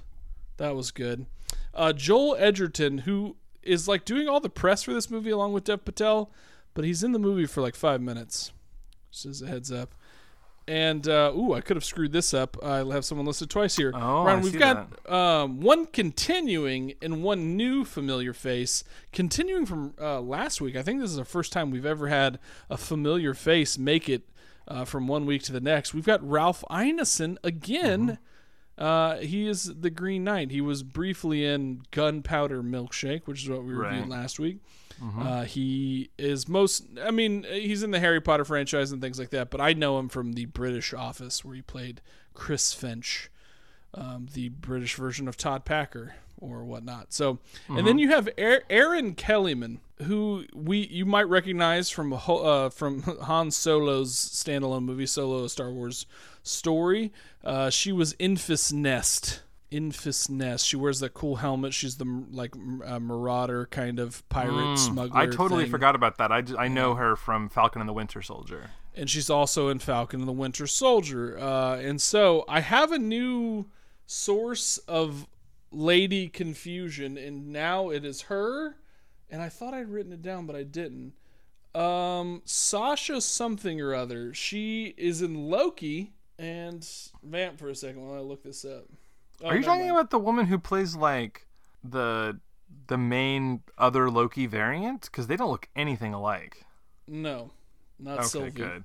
That was good. Uh, Joel Edgerton, who is like doing all the press for this movie along with Dev Patel, but he's in the movie for like five minutes. Just as a heads up. And uh, ooh, I could have screwed this up. I have someone listed twice here. Oh, Ryan, we've got um, one continuing and one new familiar face. Continuing from uh, last week, I think this is the first time we've ever had a familiar face make it uh, from one week to the next. We've got Ralph Ineson again. Uh, he is the Green Knight. He was briefly in Gunpowder Milkshake, which is what we reviewed Right. last week. Uh, he is most. I mean, he's in the Harry Potter franchise and things like that. But I know him from the British Office, where he played Chris Finch, um, the British version of Todd Packer or whatnot. So, and then you have Aaron Kellyman, who we you might recognize from uh, from Han Solo's standalone movie, Solo: Star Wars Story. Uh, she was Enfys Nest. Enfys Nest. She wears that cool helmet. She's the like uh, marauder kind of pirate smuggler. Mm, I totally thing. forgot about that. I, I know her from Falcon and the Winter Soldier. and she's also in Falcon and the Winter Soldier. Uh, and so I have a new source of lady confusion, and now it is her. And I thought I'd written it down, but I didn't. Um, Sasha something or other. She is in Loki and vamp for a second while I look this up. Oh, Are you talking mind. about the woman who plays like the the main other Loki variant? Because they don't look anything alike. No, not Okay, Sylvie. good.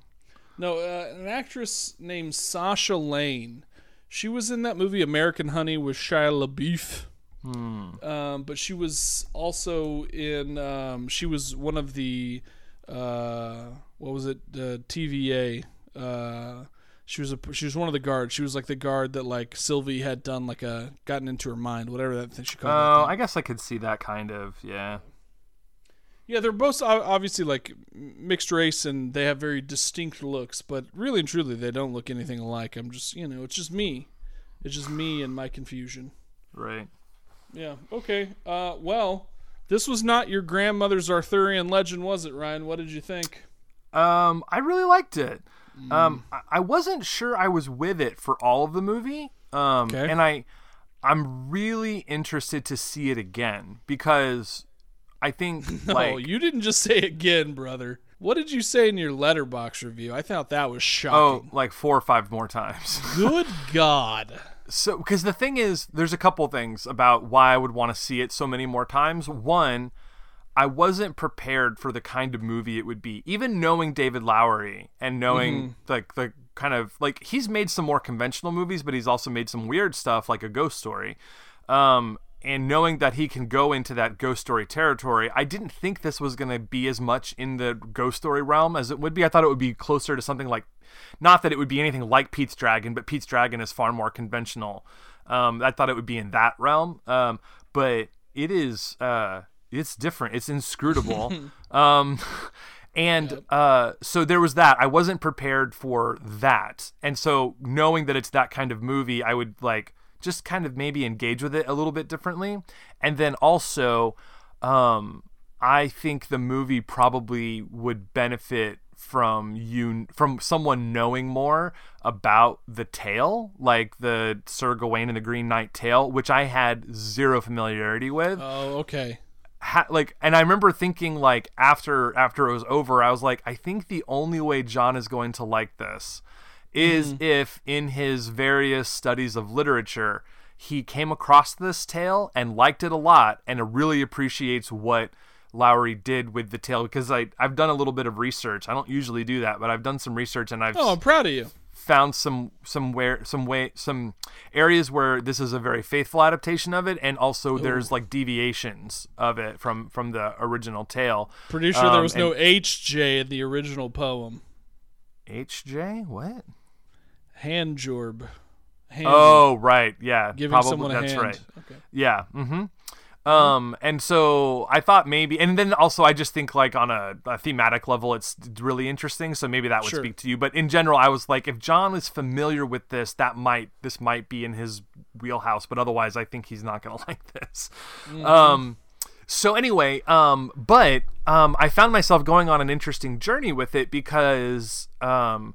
No, uh, an actress named Sasha Lane. She was in that movie American Honey with Shia LaBeouf. Um, but she was also in. Um, she was one of the. Uh, what was it? The TVA. Uh, she was a. She was one of the guards. She was like the guard that like Sylvie had done like a gotten into her mind, whatever that thing she called. Oh. I guess I could see that kind of. Yeah. Yeah, they're both obviously like mixed race and they have very distinct looks, but really and truly they don't look anything alike. I'm just, you know, it's just me. It's just me and my confusion. Right. Yeah. Okay. Uh well, this was not your grandmother's Arthurian legend, was it, Ryan? What did you think? Um, I really liked it. Um, I, I wasn't sure I was with it for all of the movie. Um, Okay. and I, I'm really interested to see it again because I think like oh, you didn't just say again, brother. What did you say in your Letterboxd review? I thought that was shocking. oh, shocking. like four or five more times. Good God. So because the thing is there's a couple things about why i would want to see it so many more times. One i wasn't prepared for the kind of movie it would be. Even knowing david lowery and knowing like the kind of like he's made some more conventional movies but he's also made some weird stuff like a ghost story. Um and knowing that he can go into that ghost story territory, I didn't think this was going to be as much in the ghost story realm as it would be. I thought it would be closer to something like, not that it would be anything like Pete's Dragon, but Pete's Dragon is far more conventional. Um, I thought it would be in that realm, um, but it is. Uh, it's different. It's inscrutable. um, and uh, so there was that. I wasn't prepared for that, and so knowing that it's that kind of movie, I would like just kind of maybe engage with it a little bit differently. And then also, um, I think the movie probably would benefit from you from someone knowing more about the tale, like the Sir Gawain and the Green Knight tale, which I had zero familiarity with Oh, okay. ha- like and i remember thinking like after after it was over i was like i think the only way john is going to like this is mm-hmm. if in his various studies of literature he came across this tale and liked it a lot and really appreciates what Lowery did with the tale because I I've done a little bit of research. I don't usually do that, but I've done some research and I've Oh, I'm proud of you. found some some where some way some areas where this is a very faithful adaptation of it and also there's like deviations of it from from the original tale Pretty sure there Um, was no HJ in the original poem. hj what Hand jorb. Hand oh right yeah giving probably someone a that's hand. right Okay. yeah mm-hmm um and so i thought maybe and then also i just think like on a, a thematic level it's really interesting so maybe that would Sure. speak to you but in general i was like if john is familiar with this that might this might be in his wheelhouse but otherwise i think he's not gonna like this um so anyway um but um i found myself going on an interesting journey with it because um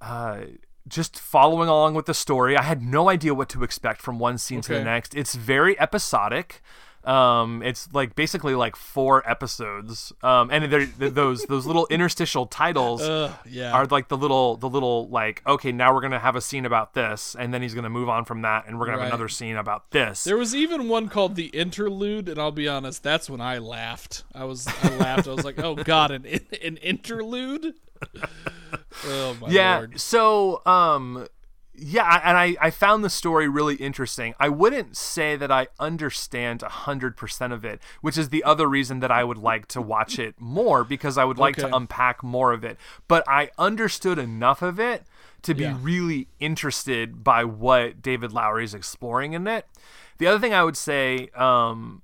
uh just following along with the story. I had no idea what to expect from one scene to the next. It's very episodic. Um, it's like basically like four episodes. Um, and they're, th- those those little interstitial titles Ugh, yeah. are like the little the little like okay now we're gonna have a scene about this and then he's gonna move on from that and we're gonna Right. have another scene about this. There was even one called the interlude, and I'll be honest, that's when I laughed. I was, I laughed. I was like, "Oh God, an an interlude." Oh my yeah lord. so um yeah and I, I found the story really interesting i wouldn't say that i understand 100% of it which is the other reason that i would like to watch it more because i would like Okay. to unpack more of it but i understood enough of it to be Yeah. really interested by what david lowery is exploring in it the other thing i would say um,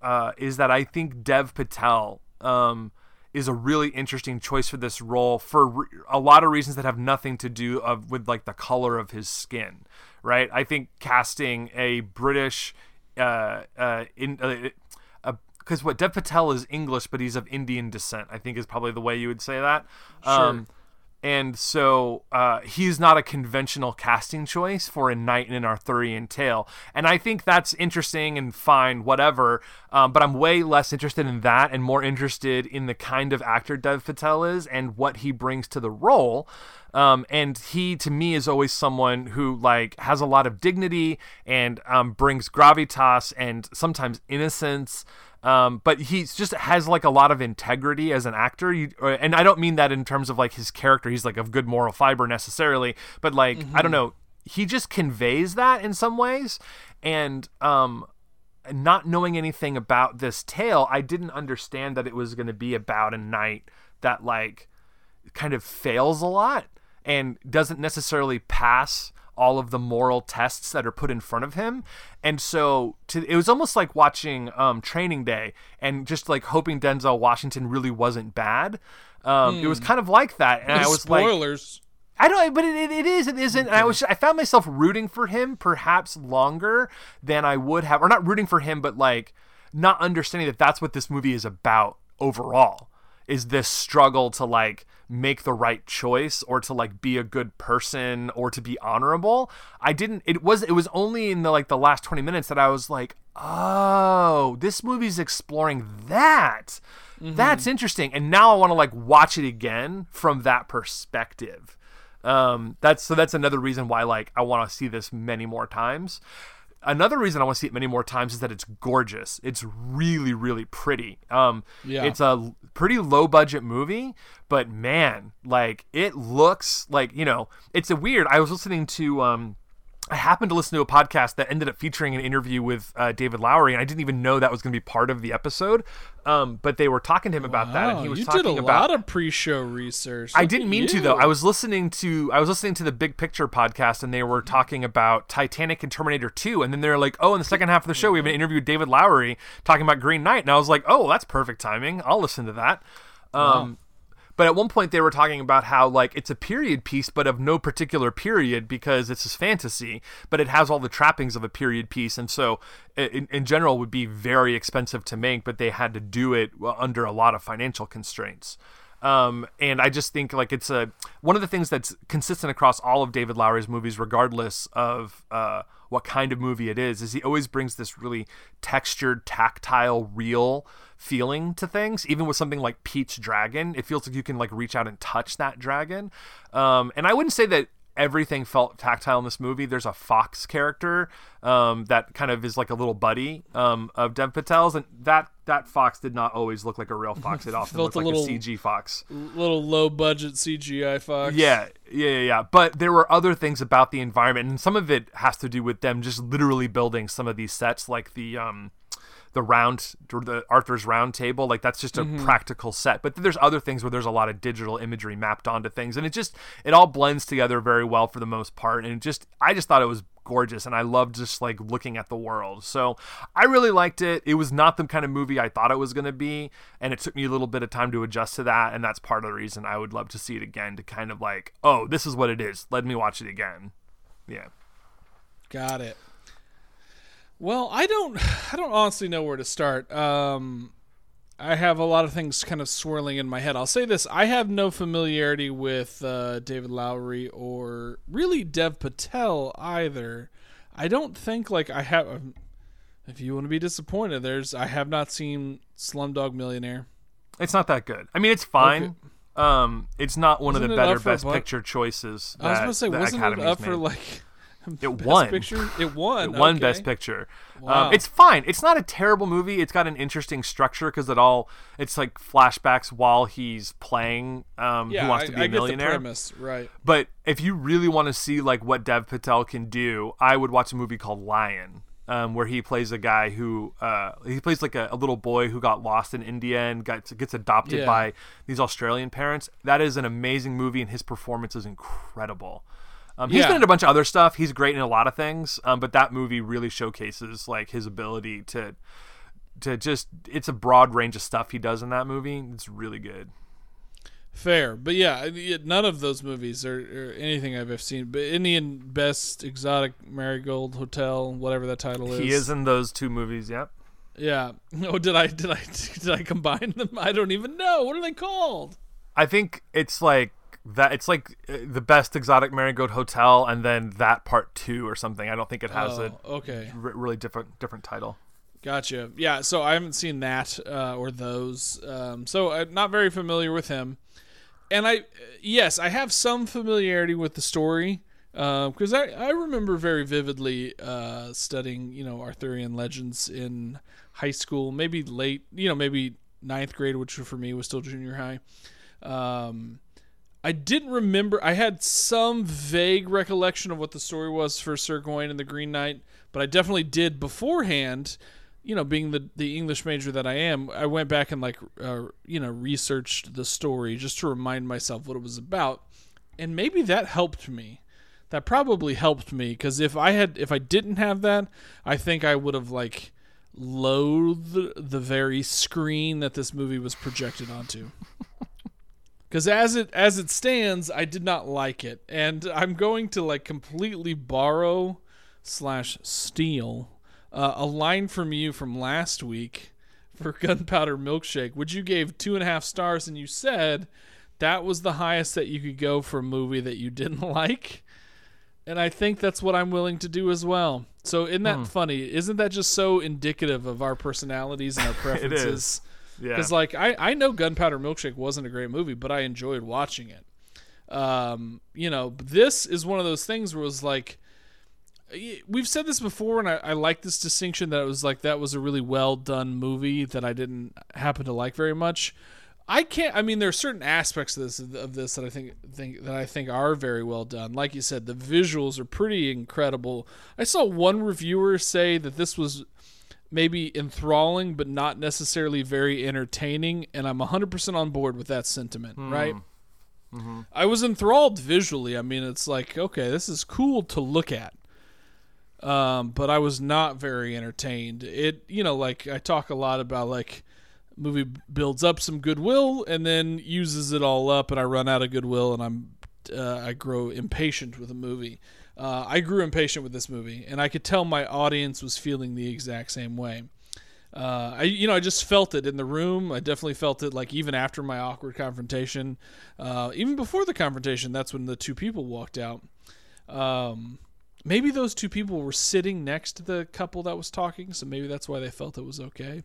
uh, is that i think dev patel um, is a really interesting choice for this role for re- a lot of reasons that have nothing to do of with like the color of his skin, right? I think casting a British, uh, uh, in, uh, because what Dev Patel is English, but he's of Indian descent. I think is probably the way you would say that. Um, and so uh, he's not a conventional casting choice for a knight in an Arthurian tale. And I think that's interesting and fine, whatever. Um, but I'm way less interested in that and more interested in the kind of actor Dev Patel is and what he brings to the role. Um, and he, to me, is always someone who like has a lot of dignity and um, brings gravitas and sometimes innocence Um, but he just has like a lot of integrity as an actor. You, and I don't mean that in terms of like his character. He's like of good moral fiber necessarily, but like I don't know. He just conveys that in some ways, and um, not knowing anything about this tale, I didn't understand that it was going to be about a knight that like kind of fails a lot and doesn't necessarily pass all of the moral tests that are put in front of him. And so to, it was almost like watching um, Training Day and just like hoping Denzel Washington really wasn't bad. Um, It was kind of like that, and I was like, Spoilers. I don't, but it, it, it is, it isn't. And I was, I found myself rooting for him perhaps longer than I would have, or not rooting for him, but like not understanding that that's what this movie is about overall. Is this struggle to like make the right choice or to like be a good person or to be honorable? I didn't. It was, it was only in the like the last twenty minutes that I was like, oh, this movie's exploring that. That's interesting. And now I want to like watch it again from that perspective um that's so that's another reason why like i want to see this many more times another reason i want to see it many more times is that it's gorgeous it's really really pretty um Yeah. it's a pretty low budget movie but man like it looks like you know it's a weird i was listening to um I happened to listen to a podcast that ended up featuring an interview with uh, David Lowery, and I didn't even know that was going to be part of the episode. Um, but they were talking to him about that, and he Wow, was you talking did a about lot of pre-show research. I didn't mean to though. I was listening to I was listening to the Big Picture podcast and they were talking about Titanic and Terminator 2 and then they're like, "Oh, in the second half of the show we have an interview with David Lowery talking about Green Knight." And I was like, "Oh, that's perfect timing. I'll listen to that." Um but at one point they were talking about how like it's a period piece but of no particular period because it's this fantasy but it has all the trappings of a period piece. And so in, in general would be very expensive to make but they had to do it under a lot of financial constraints. Um, and I just think like it's a one of the things that's consistent across all of David Lowery's movies, regardless of uh, what kind of movie it is, is he always brings this really textured, tactile, real feeling to things. Even with something like Pete's Dragon, it feels like you can like reach out and touch that dragon. Um, and I wouldn't say that everything felt tactile in this movie. There's a fox character um, that kind of is like a little buddy um, of Dev Patel's, and that that fox did not always look like a real fox. It often Felt looked a like little- a CG fox. little low budget CGI fox. Yeah, yeah, yeah, yeah. But there were other things about the environment, and some of it has to do with them just literally building some of these sets, like the um, the round, the Arthur's Round Table. Like that's just a mm-hmm. practical set. But there's other things where there's a lot of digital imagery mapped onto things, and it just it all blends together very well for the most part. And it just I just thought it was gorgeous and I loved just like looking at the world. So I really liked it. It was not the kind of movie I thought it was going to be and it took me a little bit of time to adjust to that and that's part of the reason I would love to see it again to kind of like, oh, this is what it is. Let me watch it again. Yeah. Got it. Well, I don't I don't honestly know where to start. Um I have a lot of things kind of swirling in my head. I'll say this, I have no familiarity with uh, David Lowery or really Dev Patel either. I don't think like I have um, if you want to be disappointed, there's I have not seen Slumdog Millionaire. It's not that good. I mean, it's fine. Um, it's not one of Wasn't the better up for a best picture choices. I was going to say wasn't it Academy's up for like It Best won. Picture? It won. It won okay. Best Picture. Wow. Um, it's fine. It's not a terrible movie. It's got an interesting structure because it all it's like flashbacks while he's playing um, Yeah, Who Wants I, to Be I a Millionaire. premise, right? But if you really want to see like what Dev Patel can do, I would watch a movie called Lion, um, where he plays a guy who uh, he plays like a, a little boy who got lost in India and got, gets adopted Yeah. by these Australian parents. That is an amazing movie, and his performance is incredible. Um, he's Yeah. been in a bunch of other stuff. He's great in a lot of things, um, but that movie really showcases like his ability to to just it's a broad range of stuff he does in that movie. It's really good. Fair, but yeah, none of those movies are, are anything I've ever seen. But Indian Best Exotic Marigold Hotel, whatever that title is, He is in those two movies. Yep. Yeah. Oh, did I did I did I combine them? I don't even know. What are they called? I think it's like that. It's like uh, the best exotic marigold hotel, and then that part two or something. I don't think it has Oh, a okay. r- really different different title. Gotcha. Yeah. So I haven't seen that uh, or those. Um, so I'm not very familiar with him. And I, yes, I have some familiarity with the story. because I, I remember very vividly uh, studying you know Arthurian legends in high school, maybe late, you know, maybe ninth grade, which for me was still junior high. Um, I didn't remember. I had some vague recollection of what the story was for Sir Gawain and the Green Knight, but I definitely did beforehand. You know, being the the English major that I am, I went back and like uh, you know researched the story just to remind myself what it was about, and maybe that helped me that probably helped me because if I had if I didn't have that, I think I would have like loathed the very screen that this movie was projected onto. Because as it as it stands, I did not like it, and I'm going to like completely borrow slash steal uh, a line from you from last week for Gunpowder Milkshake, which you gave two and a half stars, and you said that was the highest that you could go for a movie that you didn't like and I think that's what I'm willing to do as well. So, isn't that funny? Isn't that just so indicative of our personalities and our preferences? Yeah. Because, like, I, I know Gunpowder Milkshake wasn't a great movie, but I enjoyed watching it. Um, you know, this is one of those things where it was like, we've said this before, and I, I like this distinction that it was like that was a really well done movie that I didn't happen to like very much. I can't. I mean, there are certain aspects of this of this that I think think that I think are very well done. Like you said, the visuals are pretty incredible. I saw one reviewer say that this was maybe enthralling, but not necessarily very entertaining, and I'm 100% on board with that sentiment. Right. I was enthralled visually. I mean, it's like okay, this is cool to look at. Um, but I was not very entertained. It, you know, like I talk a lot about like movie builds up some goodwill and then uses it all up and I run out of goodwill and I'm uh, I grow impatient with a movie. Uh, I grew impatient with this movie and I could tell my audience was feeling the exact same way. Uh, I you know I just felt it in the room. I definitely felt it like even after my awkward confrontation, uh, even before the confrontation. That's when the two people walked out. Um, maybe those two people were sitting next to the couple that was talking, so maybe that's why they felt it was okay.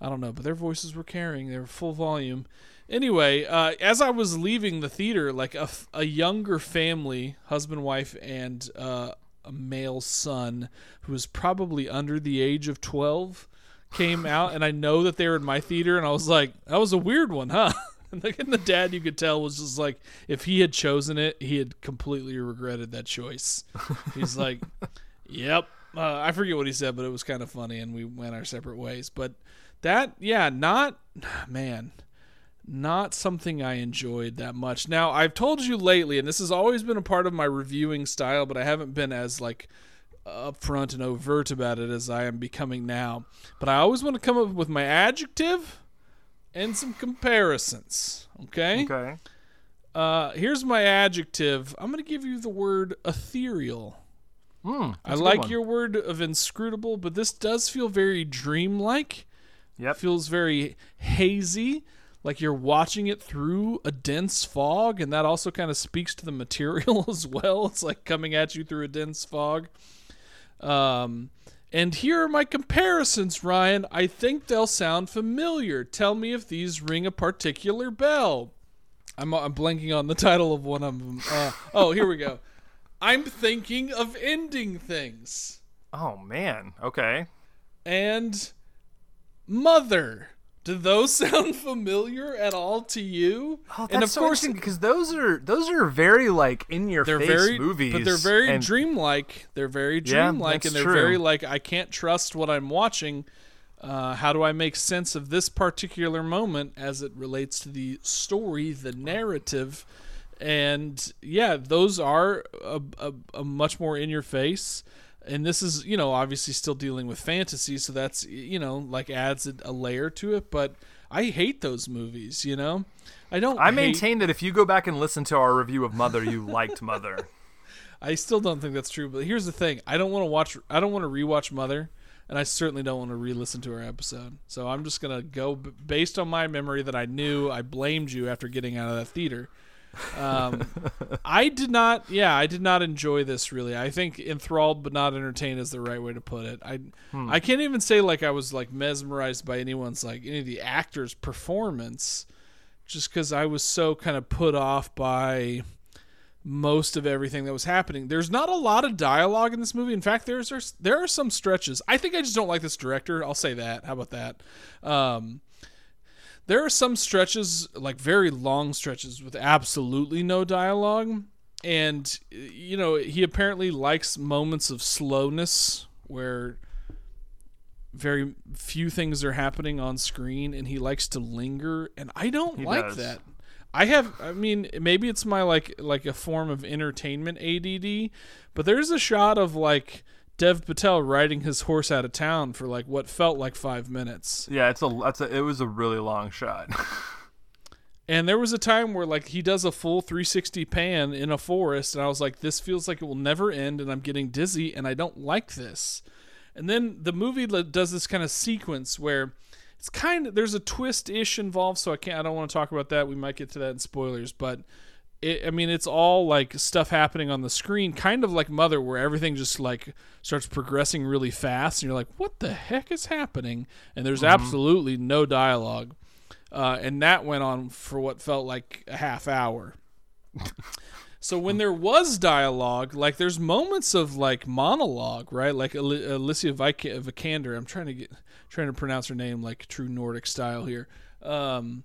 I don't know, but their voices were carrying. They were full volume. Anyway, uh, as I was leaving the theater, like a, a younger family, husband, wife, and uh, a male son who was probably under the age of 12 came out, and I know that they were in my theater, and I was like, that was a weird one, huh? And the dad, you could tell, was just like, if he had chosen it, he had completely regretted that choice. He's like, yep. Uh, I forget what he said, but it was kind of funny, and we went our separate ways. But that, yeah, not, man, not something I enjoyed that much. Now, I've told you lately, and this has always been a part of my reviewing style, but I haven't been as like upfront and overt about it as I am becoming now. But I always want to come up with my adjective and some comparisons. Okay. Okay. Uh, here's my adjective. I'm going to give you the word ethereal. Mm, I like your word of inscrutable, but this does feel very dreamlike. Yep. feels very hazy, like you're watching it through a dense fog, and that also kind of speaks to the material as well. It's like coming at you through a dense fog. Um, and here are my comparisons, Ryan. I think they'll sound familiar. Tell me if these ring a particular bell. I'm, I'm blanking on the title of one of them. Uh, oh, here we go. I'm thinking of ending things. Oh man. Okay. and Mother. Do those sound familiar at all to you? Oh, that's and of so course, interesting because those are those are very like in your they're face very, movies, but they're very and dreamlike. They're very dreamlike, that's and they're true. very like I can't trust what I'm watching. Uh, how do I make sense of this particular moment as it relates to the story, the narrative? And yeah, those are a, a, a much more in your face. And this is, you know, obviously still dealing with fantasy, so that's, you know, like adds a, a layer to it. But I hate those movies, you know? I don't. I hate- maintain that if you go back and listen to our review of Mother, you liked Mother. I still don't think that's true. But here's the thing: I don't want to watch. I don't want to rewatch Mother, and I certainly don't want to re-listen to our episode. So I'm just gonna go based on my memory that I knew. I blamed you after getting out of that theater. Um, I did not. Yeah, I did not enjoy this really. I think enthralled but not entertained is the right way to put it. I I can't even say like I was like mesmerized by anyone's like any of the actors' performance, just because I was so kind of put off by most of everything that was happening. There's not a lot of dialogue in this movie. In fact, there's, there's there are some stretches. I think I just don't like this director. I'll say that. How about that? Um, there are some stretches, like very long stretches, with absolutely no dialogue. And, you know, he apparently likes moments of slowness where very few things are happening on screen and he likes to linger. And I don't He like does. that. I have I mean maybe it's my like like a form of entertainment ADD, but there's a shot of like Dev Patel riding his horse out of town for like what felt like 5 minutes. Yeah, it's a that's a it was a really long shot. And there was a time where like he does a full 360 pan in a forest, and I was like, this feels like it will never end, and I'm getting dizzy, and I don't like this. And then the movie does this kind of sequence where it's kind of there's a twist ish involved, so I can't I don't want to talk about that. We might get to that in spoilers, but it, I mean it's all like stuff happening on the screen, kind of like Mother, where everything just like starts progressing really fast, and you're like, what the heck is happening? And there's absolutely no dialogue uh, and that went on for what felt like a half hour. so when there was dialogue, like there's moments of like monologue, right? Like Al- Alicia Vik- Vikander, I'm trying to get trying to pronounce her name like true Nordic style here. Um,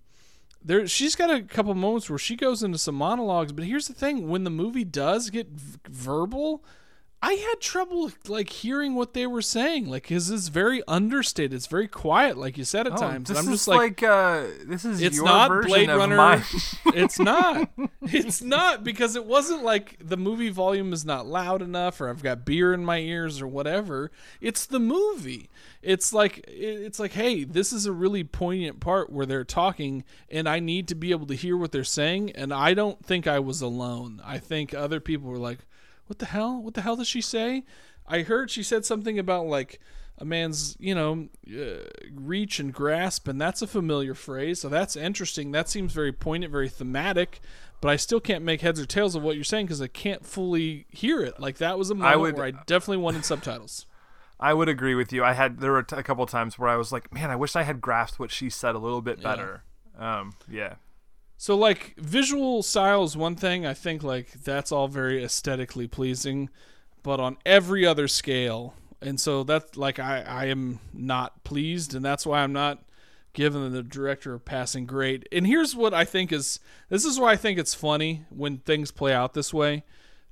there, she's got a couple moments where she goes into some monologues, but here's the thing: when the movie does get v- verbal, I had trouble like hearing what they were saying, like because it's very understated, it's very quiet, like you said at times. Oh, this and I'm is just like, uh, this is it's your not version Blade of Runner. it's not. It's not because it wasn't like the movie volume is not loud enough, or I've got beer in my ears, or whatever. It's the movie. It's like it's like, hey, this is a really poignant part where they're talking, and I need to be able to hear what they're saying. And I don't think I was alone. I think other people were like, "What the hell? What the hell does she say?" I heard she said something about like a man's you know uh, reach and grasp and that's a familiar phrase so that's interesting that seems very poignant very thematic but i still can't make heads or tails of what you're saying because i can't fully hear it like that was a moment would- where i definitely wanted subtitles I would agree with you. I had there were t- a couple of times where I was like, man, I wish I had grasped what she said a little bit better. Um, yeah. So like visual style is one thing. I think like that's all very aesthetically pleasing. But on every other scale and so that's like i i am not pleased and that's why i'm not giving the director a passing grade. And here's what i think is this is why i think it's funny when things play out this way.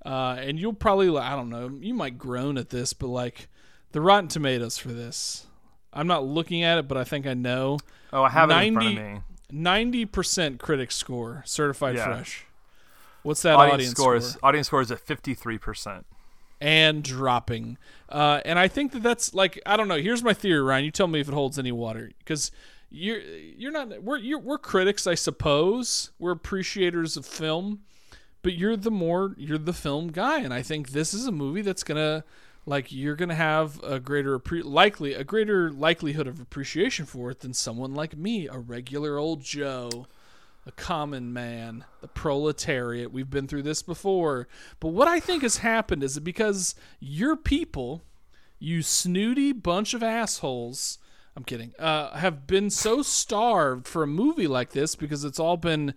Uh, and you'll probably i don't know you might groan at this but like the rotten tomatoes for this. I'm not looking at it but i think i know. Oh, I have it in front of me. Ninety percent critic score, certified Yeah. fresh. What's that Audience, audience, score is audience score is at fifty three percent. And dropping. Uh, and I think that that's like I don't know. Here's my theory, Ryan. You tell me if it holds any water, because you're you're not we're you're, we're critics, I suppose. We're appreciators of film, but you're the more you're the film guy, and I think this is a movie that's gonna like you're gonna have a greater likely a greater likelihood of appreciation for it than someone like me, a regular old Joe a common man, the proletariat. We've been through this before. But what I think has happened is that because your people, you snooty bunch of assholes, I'm kidding, uh, have been so starved for a movie like this because it's all been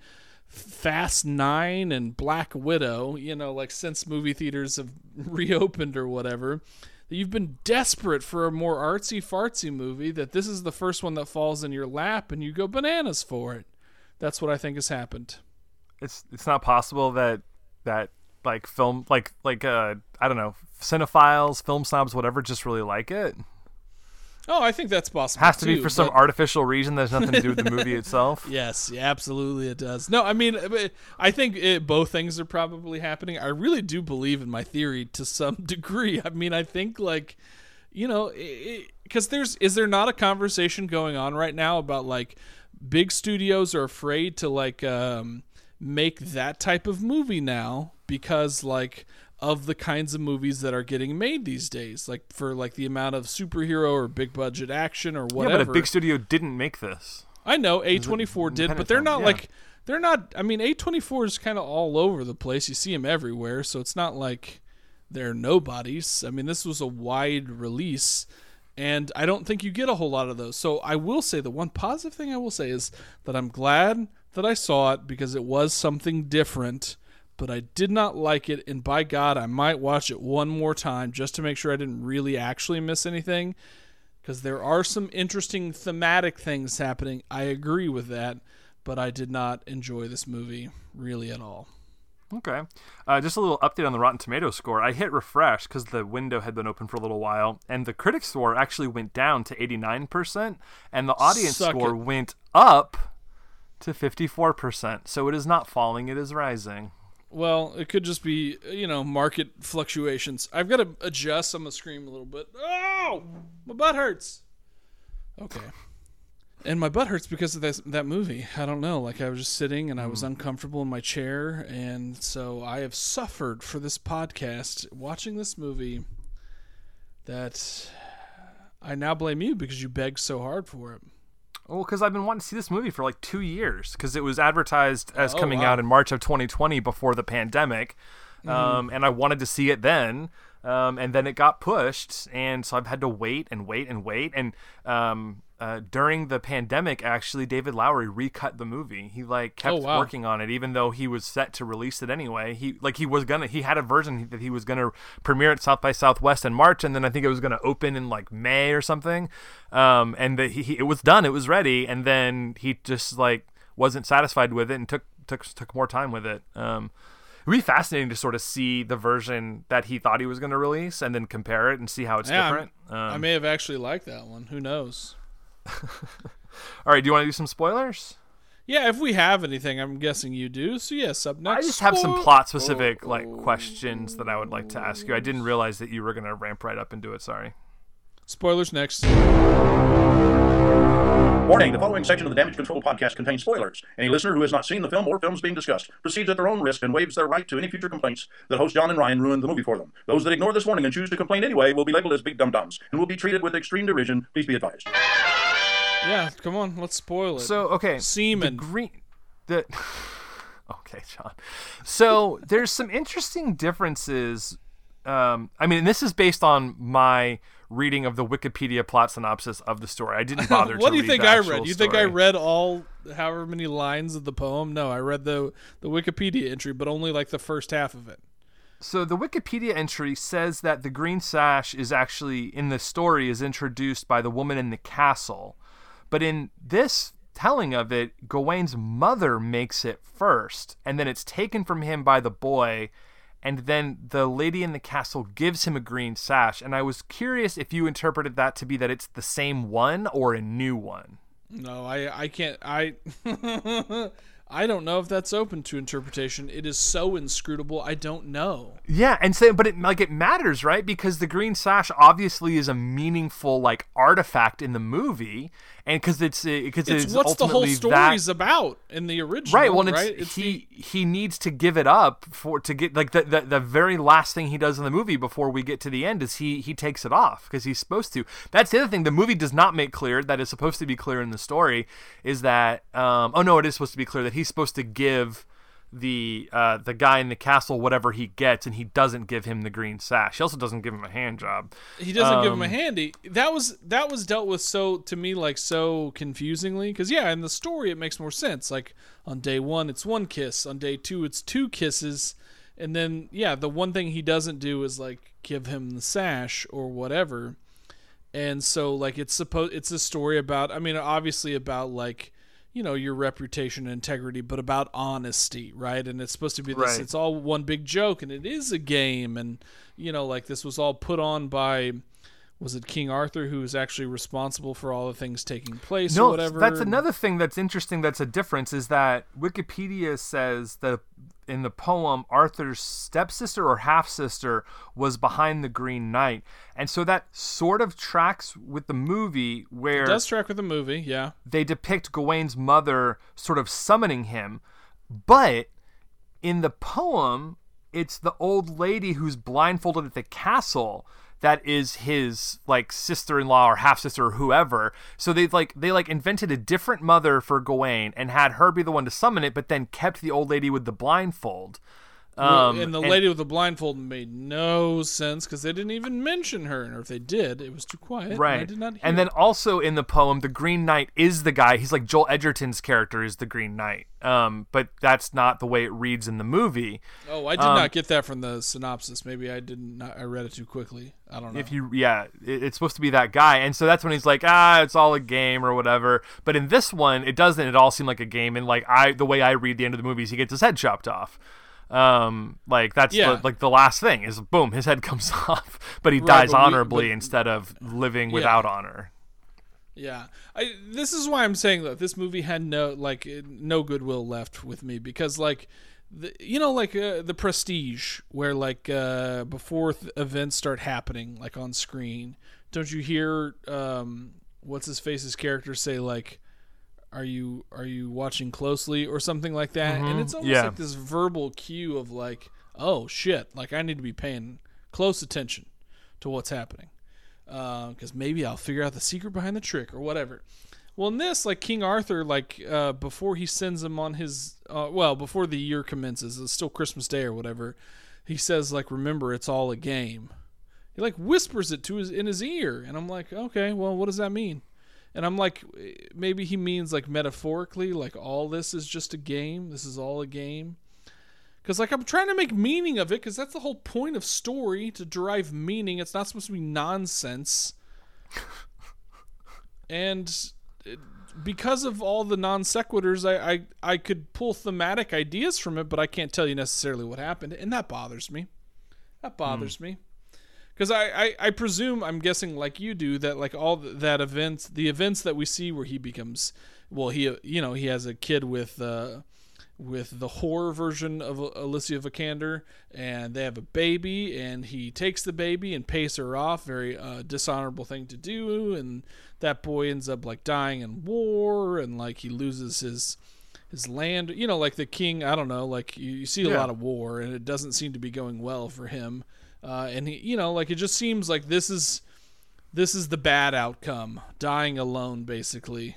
Fast Nine and Black Widow, you know, like since movie theaters have reopened or whatever. that You've been desperate for a more artsy fartsy movie. That this is the first one that falls in your lap, and you go bananas for it. That's what I think has happened. It's it's not possible that that like film like like uh I don't know cinephiles, film snobs, whatever, just really like it. Oh, I think that's possible. Has to be too, for some but- artificial reason that has nothing to do with the movie itself. Yes, absolutely it does. No, I mean, I think it, both things are probably happening. I really do believe in my theory to some degree. I mean, I think like, you know, because there's is there not a conversation going on right now about like big studios are afraid to like um, make that type of movie now because like of the kinds of movies that are getting made these days like for like the amount of superhero or big budget action or Yeah, whatever but a big studio didn't make this. I know A24 did, but they're not yeah. like they're not. I mean, A24 is kind of all over the place. You see them everywhere, so it's not like they're nobodies. I mean, this was a wide release, and I don't think you get a whole lot of those. So I will say the one positive thing I will say is that I'm glad that I saw it because it was something different. But I did not like it, and by God, I might watch it one more time just to make sure I didn't really actually miss anything. Because there are some interesting thematic things happening. I agree with that, but I did not enjoy this movie really at all. Okay. Uh, just a little update on the Rotten Tomato score. I hit refresh because the window had been open for a little while, and the critic score actually went down to 89%, and the audience Suck score it. went up to 54%. So it is not falling, it is rising. Well, it could just be, you know, market fluctuations. I've got to adjust. I'm to scream a little bit. Oh, my butt hurts. Okay. And my butt hurts because of this, that movie. I don't know. Like, I was just sitting and I was hmm. uncomfortable in my chair. And so I have suffered for this podcast watching this movie that I now blame you because you begged so hard for it. Well, because I've been wanting to see this movie for like two years because it was advertised as Oh, coming wow. out in March of 2020 before the pandemic, Mm-hmm. um, and I wanted to see it then, um, and then it got pushed, and so I've had to wait and wait and wait. And um, uh, during the pandemic, actually, David Lowery recut the movie. He like kept Oh, wow. working on it, even though he was set to release it anyway. He like he was gonna he had a version that he was gonna premiere at South by Southwest in March, and then I think it was gonna open in like May or something. Um, and that he, he it was done, it was ready, and then he just like wasn't satisfied with it and took took took more time with it. Um, it'd be fascinating to sort of see the version that he thought he was going to release and then compare it and see how it's Yeah, different. Um, I may have actually liked that one. Who knows? all right, do you want to do some spoilers? Yeah, if we have anything, I'm guessing you do. So yes, up next. I just have some plot specific oh, like questions that I would like to ask you. I didn't oh. realize that you were going to ramp right up and do it. Sorry. spoilers next. Warning, the following section of the Damage Control podcast contains spoilers. Any listener who has not seen the film or films being discussed proceeds at their own risk and waives their right to any future complaints that host John and Ryan ruined the movie for them. Those that ignore this warning and choose to complain anyway will be labeled as big dum dums and will be treated with extreme derision. Please be advised. Yeah, come on, let's spoil it. So okay, Semen. The green. The okay, John. So there's some interesting differences. Um, I mean, this is based on my reading of the Wikipedia plot synopsis of the story. I didn't bother. what to do you think I read? You think I read all however many lines of the poem? No, I read the the Wikipedia entry, but only like the first half of it. So the Wikipedia entry says that the green sash is actually in the story is introduced by the woman in the castle, but in this telling of it, Gawain's mother makes it first, and then it's taken from him by the boy, and then the lady in the castle gives him a green sash. And I was curious if you interpreted that to be that it's the same one or a new one. No, I I can't I I don't know if that's open to interpretation. It is so inscrutable. I don't know. Yeah, and say, but it like it matters, right? Because the green sash obviously is a meaningful like artifact in the movie, and because it's because It's, it's, what's the whole ultimately that- story's about in the original, Right. Well, and right? it's, the- he he needs to give it up for to get like the, the the very last thing he does in the movie before we get to the end is he he takes it off because he's supposed to. That's the other thing the movie does not make clear that is supposed to be clear in the story is that um oh no it is supposed to be clear that he's supposed to give the uh the guy in the castle whatever he gets and he doesn't give him the green sash. He also doesn't give him a hand job. he doesn't give him a um, handy. That was that was dealt with so to me like so confusingly because yeah, in the story it makes more sense. Like on day one it's one kiss, on day two it's two kisses, and then yeah, the one thing he doesn't do is like give him the sash or whatever. And so like it's supposed it's a story about I mean obviously about like you know your reputation and integrity but about honesty right and it's supposed to be this Right. it's all one big joke and it is a game and you know like this was all put on by was it King Arthur who was actually responsible for all the things taking place or whatever That's another thing that's interesting. That's a difference is that Wikipedia says that in the poem, Arthur's stepsister or half sister was behind the Green Knight, and so that sort of tracks with the movie where it does track with the movie yeah. they depict Gawain's mother sort of summoning him, but in the poem, it's the old lady who's blindfolded at the castle that is his like sister-in-law or half-sister or whoever. So they like they like invented a different mother for Gawain and had her be the one to summon it, but then kept the old lady with the blindfold. Um, and the lady with the blindfold made no sense because they didn't even mention her, or if they did, it was too quiet. and right I did not hear. and then also in the poem the green knight is the guy he's like joel edgerton's character is the green knight um but that's not the way it reads in the movie oh, I did um, not get that from the synopsis. Maybe I didn't. Not, I read it too quickly. I don't know. if you yeah it- it's supposed to be that guy and so that's when he's like ah it's all a game or whatever but in this one it doesn't at all seem like a game and like i the way i read the end of the movie is he gets his head chopped off um like that's Yeah. the, like the last thing is boom his head comes off but he Right, dies but we- honorably but- instead of living without honor Yeah, I. This is why I'm saying that this movie had no like uh, no goodwill left with me because like, the, you know, like uh, the Prestige, where like uh, before th- events start happening, like on screen, don't you hear um, what's his face's character say like, "Are you are you watching closely?" or something like that, and it's almost yeah. like this verbal cue of like, "Oh shit!" Like I need to be paying close attention to what's happening because maybe I'll figure out the secret behind the trick or whatever. Well, in this, like King Arthur, like uh, before he sends him on his, uh, well, before the year commences, it's still Christmas Day or whatever. He says, like, remember, it's all a game. He like whispers it to his in his ear, and I'm like, okay, well, what does that mean? And I'm like, maybe he means like metaphorically, like all this is just a game. This is all a game. Because like I'm trying to make meaning of it, because that's the whole point of story to derive meaning. It's not supposed to be nonsense. and it- because of all the non sequiturs, I, I I could pull thematic ideas from it, but I can't tell you necessarily what happened, and that bothers me. That bothers hmm. me. Because I, I, I presume I'm guessing like you do that like all that events the events that we see where he becomes well he you know he has a kid with uh with the horror version of Alicia Vikander, and they have a baby, and he takes the baby and pays her off. Very uh, dishonorable thing to do, and that boy ends up like dying in war, and like he loses his his land. You know, like the king. I don't know. Like you, you see a Yeah. lot of war, and it doesn't seem to be going well for him. Uh, and he, you know, like it just seems like this is this is the bad outcome, dying alone, basically.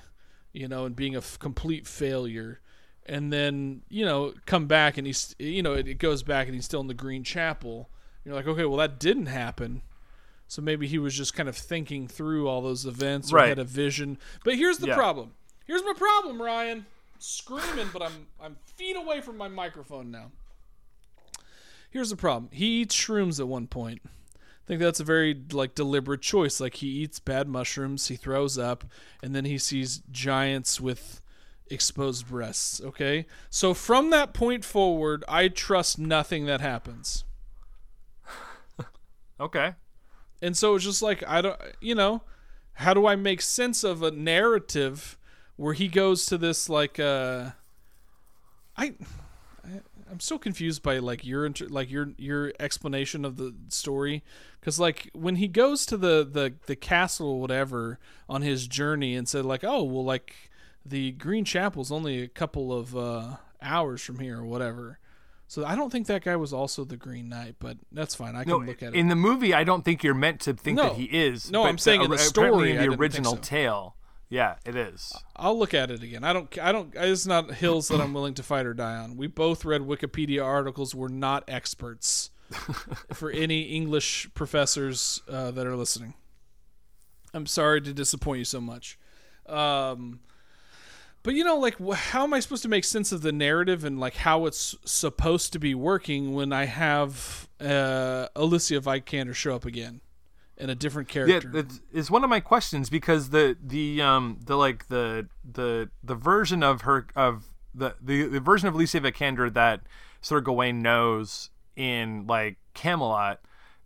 You know, and being a f- complete failure and then you know come back and he's you know it, it goes back and he's still in the green chapel you're like okay well that didn't happen so maybe he was just kind of thinking through all those events or Right. had a vision but here's the Yeah. problem here's my problem ryan screaming but i'm i'm feet away from my microphone now here's the problem he eats shrooms at one point I think that's a very like deliberate choice. Like he eats bad mushrooms, he throws up, and then he sees giants with exposed breasts. Okay, so from that point forward, I trust nothing that happens. okay And so it's just like I don't, you know, how do I make sense of a narrative where he goes to this like uh I I- I'm so confused by like your inter- like your your explanation of the story cuz like when he goes to the the the castle or whatever on his journey and said like oh well like the Green Chapel's only a couple of uh hours from here or whatever. So I don't think that guy was also the Green Knight, but that's fine. I can no look at it. in the movie i don't think you're meant to think No. that he is No, but I'm saying in the story, in the original so. tale yeah it is I'll look at it again. I don't. I don't. It's not hills that I'm willing to fight or die on. We both read Wikipedia articles. We're not experts. for any English professors uh, that are listening, I'm sorry to disappoint you so much. Um, but you know, like, how am I supposed to make sense of the narrative and like how it's supposed to be working when I have uh, Alicia Vikander show up again and a different yeah character? it's, it's one of my questions because the the um the like the the the version of her of the the, the version of Alicia Vikander that Sir Gawain knows in like Camelot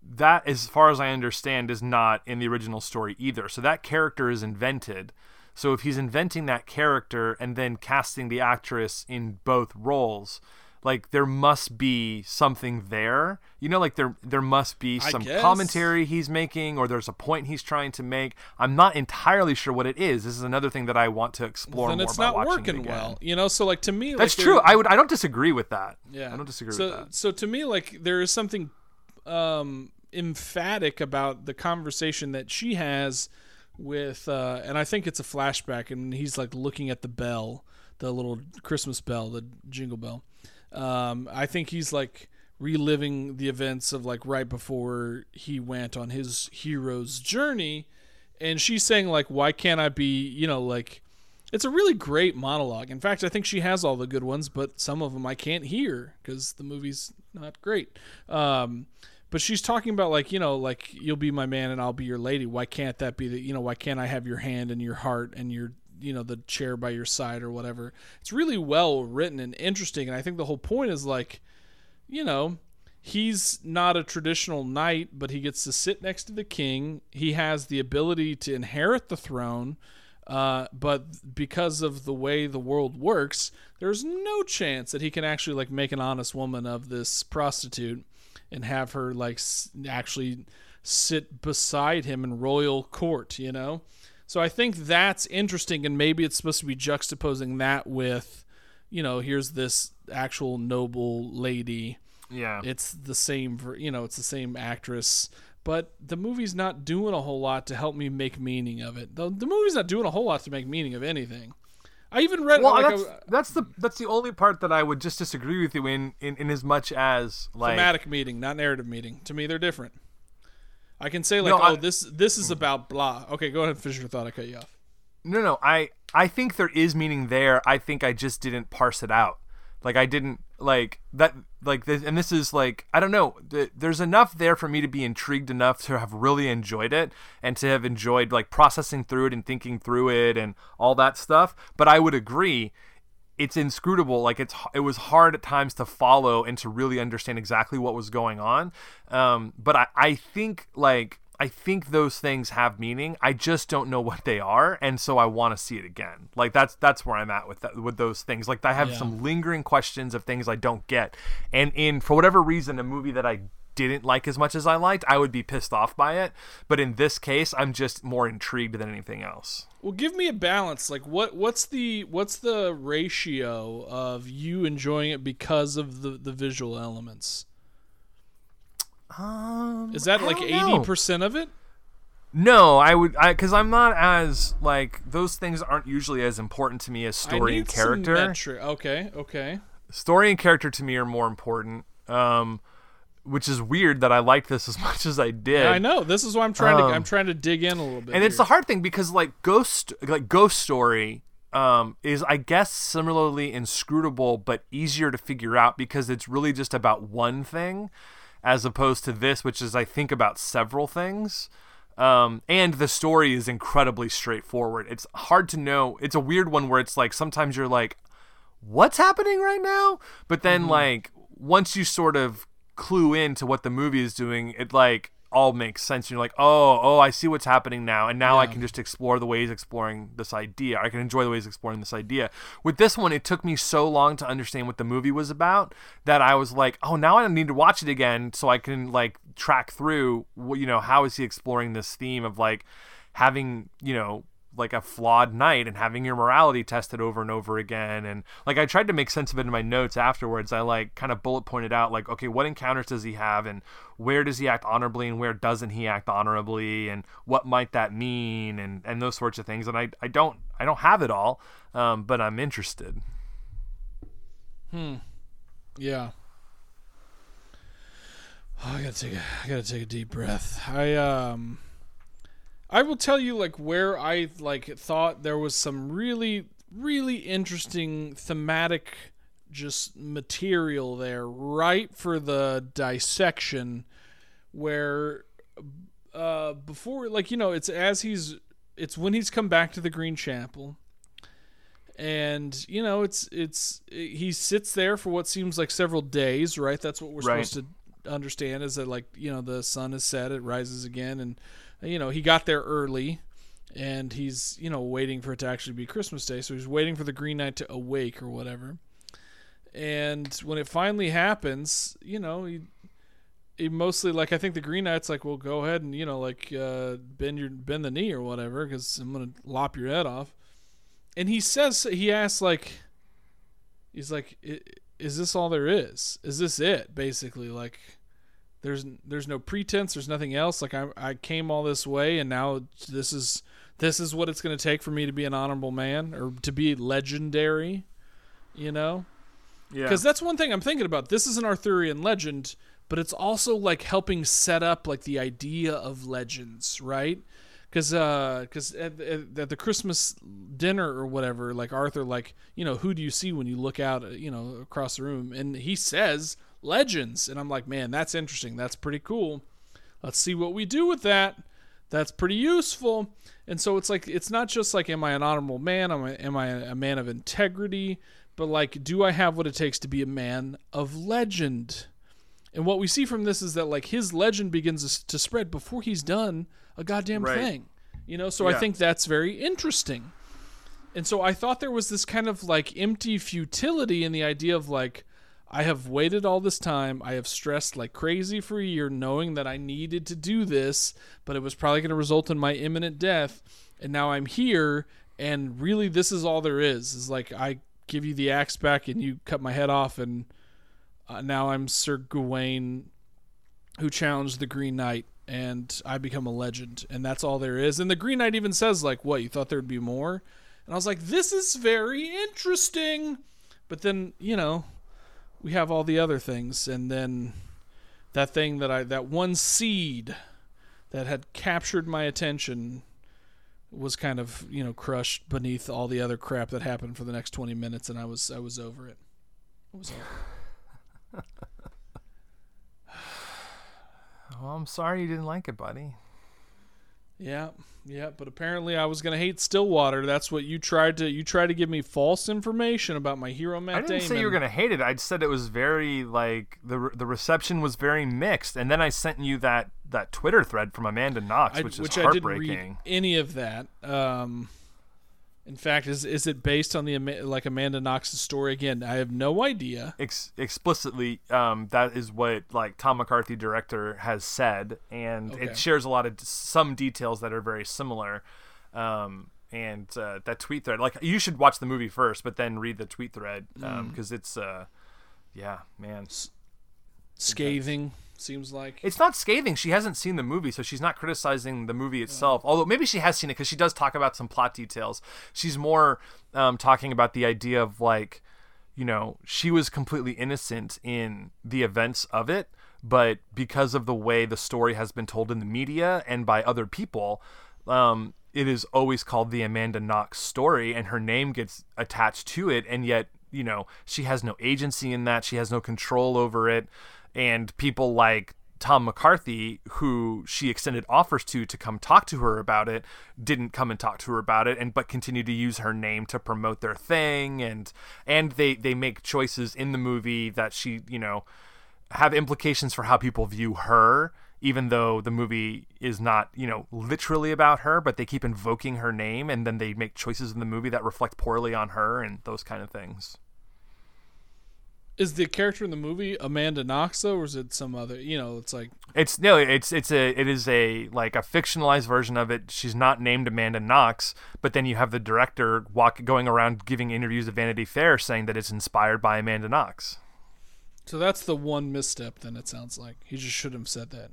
that as far as I understand is not in the original story either so that character is invented so if he's inventing that character and then casting the actress in both roles like there must be something there. You know like there there must be some commentary he's making or there's a point he's trying to make. I'm not entirely sure what it is. This is another thing that i want to explore then more it's not watching it working again. well. You know, so like to me, that's like, true. i would i don't disagree with that. Yeah, i don't disagree so, with that. So to me, like there is something um, emphatic about the conversation that she has with, uh, and I think it's a flashback, and he's like looking at the bell, the little Christmas bell, the jingle bell. Um, I think he's like reliving the events of like right before he went on his hero's journey. And she's saying like why can't i be you know like it's a really great monologue. In fact i think she has all the good ones but some of them i can't hear because the movie's not great. Um, but she's talking about like you know like you'll be my man and i'll be your lady. Why can't that be the you know why can't i have your hand and your heart and your you know the chair by your side or whatever it's really well written and interesting and i think the whole point is like you know, he's not a traditional knight, but he gets to sit next to the king. He has the ability to inherit the throne, uh, but because of the way the world works, there's no chance that he can actually like make an honest woman of this prostitute and have her like s- actually sit beside him in royal court. You know. So I think that's interesting, and maybe it's supposed to be juxtaposing that with you know, here's this actual noble lady. Yeah. It's the same, you know, it's the same actress, but the movie's not doing a whole lot to help me make meaning of it. The, the movie's not doing a whole lot to make meaning of anything. I even read well, like that's, a that's the that's the only part that I would just disagree with you in in, in as much as like thematic meeting, not narrative meeting. To me, they're different. I can say like, No, I- oh, this this is about blah. Okay, go ahead and finish your thought. I cut you off. No, no, I I think there is meaning there. I think I just didn't parse it out. Like I didn't like that like this, and this is like I don't know. th- There's enough there for me to be intrigued enough to have really enjoyed it and to have enjoyed like processing through it and thinking through it and all that stuff. But I would agree it's inscrutable like it's it was hard at times to follow and to really understand exactly what was going on. Um, but I, I think like i think those things have meaning. I just don't know what they are and so i want to see it again. Like that's that's where i'm at with that, with those things. Like i have Yeah. some lingering questions of things i don't get. And in for whatever reason a movie that i didn't like as much as i liked i would be pissed off by it but in this case i'm just more intrigued than anything else Well, give me a balance. Like, what what's the what's the ratio of you enjoying it because of the the visual elements? um, Is that like don't know. eighty percent of it? No, I would, I because I'm not as like those things aren't usually as important to me as story and character. Okay, okay. Story and character to me are more important. Um, which is weird that I liked this as much as I did. Yeah, I know. This is why I'm trying to Um, I'm trying to dig in a little bit. and it's here. the hard thing because like ghost like ghost story um, is i guess similarly inscrutable but easier to figure out because it's really just about one thing as opposed to this which is i think about several things um, and the story is incredibly straightforward it's hard to know it's a weird one where it's like sometimes you're like what's happening right now but then Mm-hmm. like once you sort of clue into what the movie is doing it like all makes sense. You're like oh oh i see what's happening now and now i can just explore the ways exploring this idea. I can enjoy the ways exploring this idea. With this one it took me so long to understand what the movie was about that i was like oh now i need to watch it again so i can like track through what you know how is he exploring this theme of like having you know like a flawed knight and having your morality tested over and over again and like I tried to make sense of it in my notes afterwards I like kind of bullet pointed out like okay what encounters does he have and where does he act honorably and where doesn't he act honorably and what might that mean and and those sorts of things and I I don't I don't have it all um, but I'm interested Hmm. Yeah. Oh, I gotta take a I gotta take a deep breath. I um I will tell you like where I like thought there was some really really interesting thematic just material there right for the dissection where uh before like you know it's as he's it's when he's come back to the Green Chapel and you know it's it's he sits there for what seems like several days right that's what we're Right. supposed to understand is that like you know the sun is set it rises again and you know he got there early and he's you know waiting for it to actually be christmas day so he's waiting for the green knight to awake or whatever and when it finally happens you know he he mostly like I think the Green Knight's like, well, go ahead and you know like uh, bend your bend the knee or whatever because I'm gonna lop your head off. And he says he asks like, he's like, "I- is this all there is? Is this it? Basically, like, there's there's no pretense. There's nothing else. Like I I came all this way and now this is this is what it's gonna take for me to be an honorable man or to be legendary, you know. Yeah. because that's one thing I'm thinking about. This is an Arthurian legend, but it's also like helping set up like the idea of legends, right? Because uh because at, at, at the Christmas dinner or whatever, like Arthur, like you know, who do you see when you look out, uh, you know, across the room? And he says legends, and I'm like, man, that's interesting. That's pretty cool. Let's see what we do with that. That's pretty useful. And so it's like it's not just like am I an honorable man? Am I am I a man of integrity? But like do I have what it takes to be a man of legend? And what we see from this is that like his legend begins to spread before he's done a goddamn Right. thing. You know, so I think that's very interesting. And so I thought there was this kind of like empty futility in the idea of like, I have waited all this time. I have stressed like crazy for a year, knowing that I needed to do this, but it was probably going to result in my imminent death. And now I'm here, and really, this is all there is. Is like I give you the axe back, and you cut my head off, and uh, now I'm Sir Gawain, who challenged the Green Knight, and I become a legend, and that's all there is. And the Green Knight even says like, "What you thought there'd be more?" And I was like, "This is very interesting," but then you know, we have all the other things, and then that thing that I that one seed that had captured my attention was kind of you know crushed beneath all the other crap that happened for the next 20 minutes and I was I was over it. I was over it. Well, I'm sorry you didn't like it, buddy. Yeah, yeah, but apparently I was gonna hate Stillwater. That's what you tried to you tried to give me false information about my hero Matt I didn't Damon. say you were gonna hate it. I said it was very like the the reception was very mixed, and then I sent you that that Twitter thread from Amanda Knox, I, which is which I didn't heartbreaking. any of that. Um, in fact, is is it based on the like Amanda Knox's story again? I have no idea. Ex- explicitly, um, that is what like Tom McCarthy, director, has said, and Okay. it shares a lot of some details that are very similar. Um, and uh, that tweet thread, like you should watch the movie first, but then read the tweet thread Mm. because it's, uh, yeah, man. Scathing seems like. It's not scathing. She hasn't seen the movie, so she's not criticizing the movie itself. Although maybe she has seen it because she does talk about some plot details. She's more um, talking about the idea of like, you know, she was completely innocent in the events of it, but because of the way the story has been told in the media and by other people, um, it is always called the Amanda Knox story, and her name gets attached to it, and yet you know she has no agency in that. She has no control over it, and people like Tom McCarthy, who she extended offers to to come talk to her about it, didn't come and talk to her about it, and but continue to use her name to promote their thing, and and they they make choices in the movie that she you know have implications for how people view her even though the movie is not you know literally about her but they keep invoking her name and then they make choices in the movie that reflect poorly on her and those kind of things Is the character in the movie Amanda Knox though, or is it some other? You know, it's like it's no it's it's a it is a like a fictionalized version of it she's not named amanda knox but then you have the director walk going around giving interviews at vanity fair saying that it's inspired by amanda knox so. That's the one misstep. Then it sounds like he just should have said that.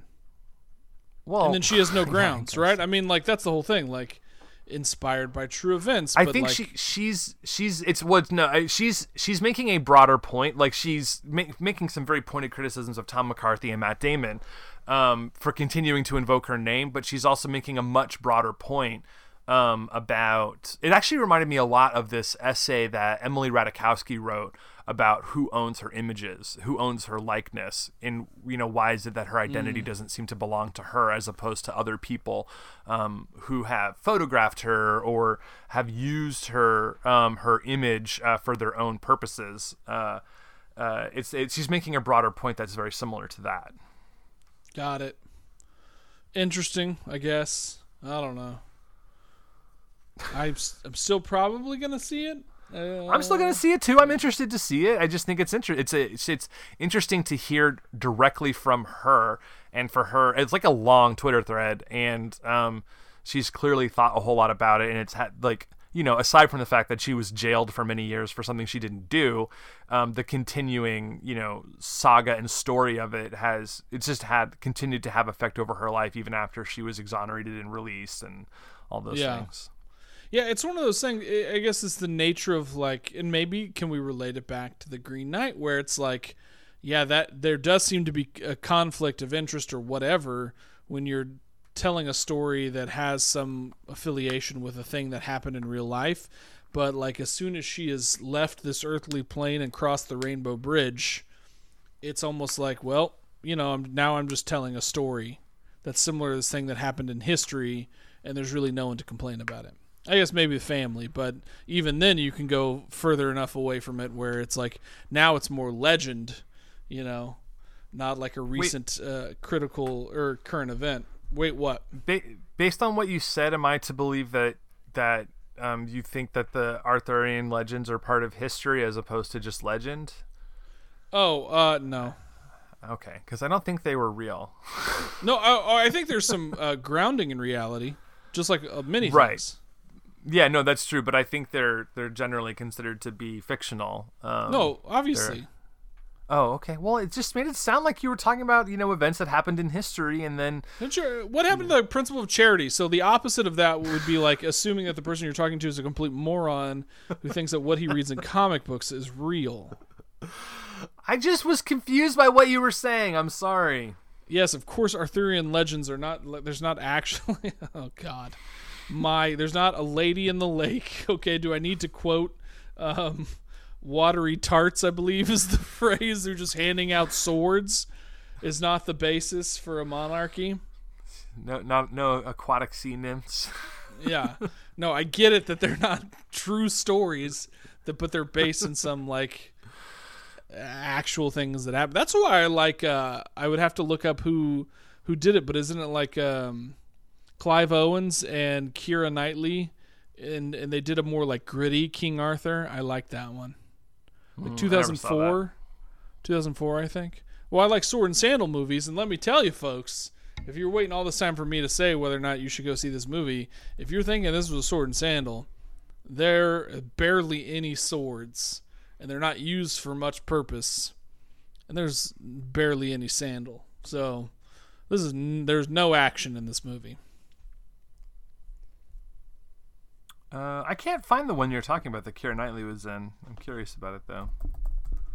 well and then she has no grounds, guess. right? I mean, like that's the whole thing. Like inspired by true events. I think like, she she's she's it's what no she's she's making a broader point like she's ma- making some very pointed criticisms of Tom McCarthy and Matt Damon um, for continuing to invoke her name but she's also making a much broader point um, about it actually reminded me a lot of this essay that Emily Ratajkowski wrote about who owns her images, who owns her likeness, and you know why is it that her identity doesn't seem to belong to her as opposed to other people um, who have photographed her or have used her um, her image uh, for their own purposes. Uh, uh, it's, it's she's making a broader point that's very similar to that. got it. Interesting, I guess. I don't know. I'm, I'm still probably gonna see it. Uh, I'm still gonna see it too. I'm interested to see it. I just think it's inter- it's, a, it's it's interesting to hear directly from her and for her. It's like a long Twitter thread, and um, she's clearly thought a whole lot about it. And it's had like you know, aside from the fact that she was jailed for many years for something she didn't do, um, the continuing you know saga and story of it has it's just had continued to have effect over her life even after she was exonerated and released and all those Yeah. things. Yeah, it's one of those things. I guess it's the nature of like, and maybe can we relate it back to the Green Knight, where it's like, yeah, that there does seem to be a conflict of interest or whatever when you're telling a story that has some affiliation with a thing that happened in real life. But like, as soon as she has left this earthly plane and crossed the Rainbow Bridge, it's almost like, well, you know, I'm, now I'm just telling a story that's similar to this thing that happened in history, and there's really no one to complain about it. I guess maybe the family, but even then you can go further enough away from it where it's like now it's more legend, you know, not like a recent uh, critical or current event. Wait, what? Ba- based on what you said, am I to believe that that um, you think that the Arthurian legends are part of history as opposed to just legend? Oh, uh, no, Okay, because I don't think they were real. no. I, I think there's some uh, grounding in reality, just like uh, many Right. Yeah, no, that's true, but I think they're they're generally considered to be fictional. Um, No, obviously. Oh, okay. Well, it just made it sound like you were talking about you know events that happened in history, and then you- What happened to the principle of charity? So the opposite of that would be like assuming that the person you're talking to is a complete moron who thinks that what he reads in comic books is real. I just was confused by what you were saying. I'm sorry. Yes, of course, Arthurian legends are not. There's not actually. Oh God, my. There's not a lady in the lake. Okay, do I need to quote? Um, watery tarts, I believe, is the phrase. They're just handing out swords. Is not the basis for a monarchy. No, not no aquatic sea nymphs. Yeah. No, I get it that they're not true stories, that but they're based in some like actual things that happen. That's why I like uh I would have to look up who who did it, but isn't it like um Clive Owens and Keira Knightley and and they did a more like gritty King Arthur. I like that one. Like never 2004 2004 I think. Well, I like sword and sandal movies and let me tell you folks, if you're waiting all this time for me to say whether or not you should go see this movie, if you're thinking this was a sword and sandal, there are barely any swords, and they're not used for much purpose, and there's barely any sandal. So this is there's no action in this movie. Uh, I can't find the one you're talking about that Keira Knightley was in. I'm curious about it though.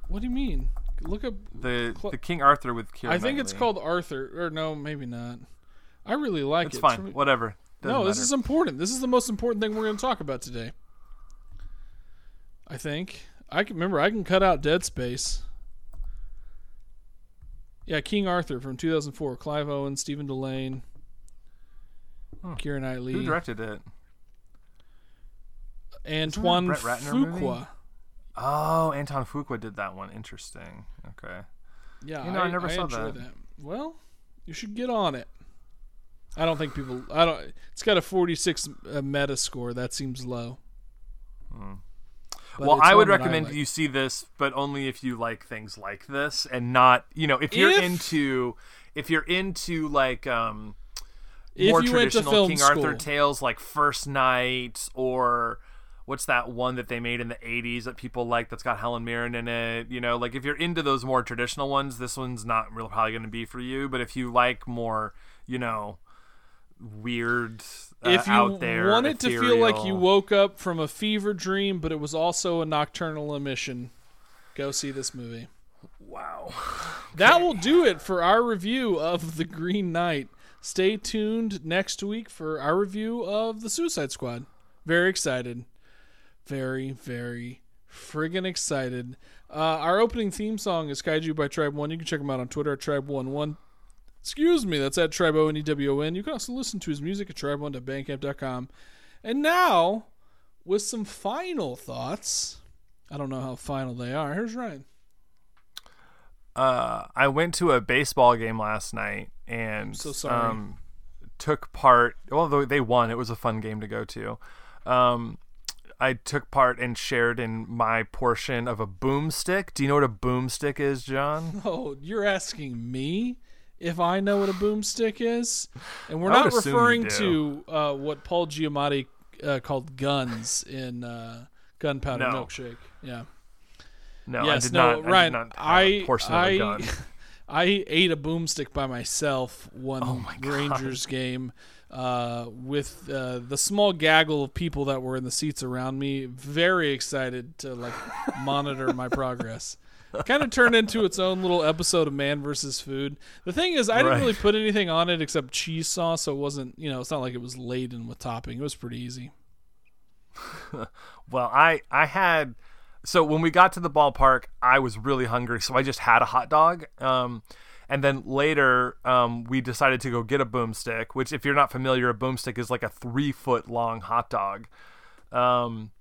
What do you mean? Look up. The Cl- the King Arthur with Keira. I think it's called Arthur, or no, maybe not. I really like it. It's it. fine. Whatever. Doesn't no, this matter. is important. This is the most important thing we're going to talk about today. I think. I can remember. I can cut out Dead Space. Yeah, King Arthur from 2004. Clive Owen, Stephen Dillane, Keira Knightley, Who directed it? Antoine Ratner movie? Fuqua. Oh, Anton Fuqua did that one. Interesting. Okay. Yeah, You know, I never saw enjoy that. Well, you should get on it. I don't think people. I don't. It's got a 46 uh, meta score. That seems low. Hmm. well, I would that recommend like. you see this, but only if you like things like this, and not you know if you're If- into if you're into like um more you went to traditional King school. Arthur tales like First Knight or what's that one that they made in the 80s that people like that's got Helen Mirren in it you know like if you're into those more traditional ones this one's not really probably going to be for you but if you like more you know weird uh, if you out there wanted to feel like you woke up from a fever dream, but it was also a nocturnal emission, go see this movie. wow That will do it for our review of The Green Knight. Stay tuned next week for our review of The Suicide Squad. Very excited. Very, very friggin' excited. Uh, our opening theme song is Kaiju by Tribe One. You can check him out on Twitter at Tribe11. Excuse me, that's at Tribe O N E W O N. You can also listen to his music at tribe1.bandcamp.com. And now, with some final thoughts. I don't know how final they are. Here's Ryan. uh, I went to a baseball game last night and so. Um, took part. Well, they won, it was a fun game to go to. Um, I took part and shared in my portion of a boomstick. Do you know what a boomstick is, John? Oh, you're asking me if I know what a boomstick is? And we're not referring to uh, what Paul Giamatti uh, called guns in uh, Gunpowder No. Milkshake. Yeah. No, yes, I did no, not. Ryan. I not I I, of a gun. I ate a boomstick by myself one Oh my. Rangers game uh, with uh, the small gaggle of people that were in the seats around me. Very excited to like monitor my progress. Kind of turned into its own little episode of Man versus Food. The thing is, I didn't Right. really put anything on it except cheese sauce, so it wasn't, you know, it's not like it was laden with topping. It was pretty easy. Well, I I had so when we got to the ballpark, I was really hungry, so I just had a hot dog. Um, and then later, um, we decided to go get a boomstick. Which, if you're not familiar, a boomstick is like a three foot long hot dog. Um,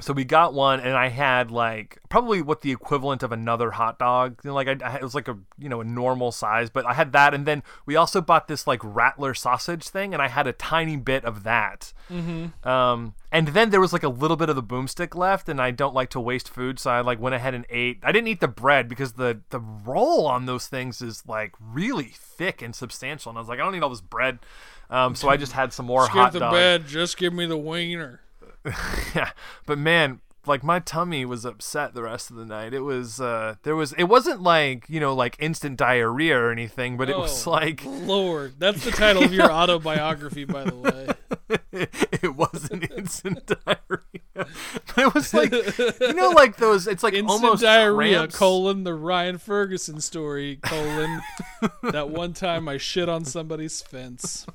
so we got one, and I had like probably what the equivalent of another hot dog. You know, like I, I it was like a you know a normal size, but I had that, and then we also bought this like rattler sausage thing, and I had a tiny bit of that. Mm-hmm. Um, and then there was like a little bit of the boomstick left, and I don't like to waste food, so I like went ahead and ate. I didn't eat the bread because the the roll on those things is like really thick and substantial, and I was like, I don't need all this bread. Um, so I just had some more Skip hot the dog. bed, just give me the wiener. yeah but man like my tummy was upset the rest of the night it was uh there was it wasn't like you know like instant diarrhea or anything but it was Oh, like Lord, that's the title of your autobiography, by the way. it wasn't instant diarrhea it was like you know like those it's like Instant almost diarrhea, cramps. colon, the Ryan Ferguson story, colon, that one time I shit on somebody's fence.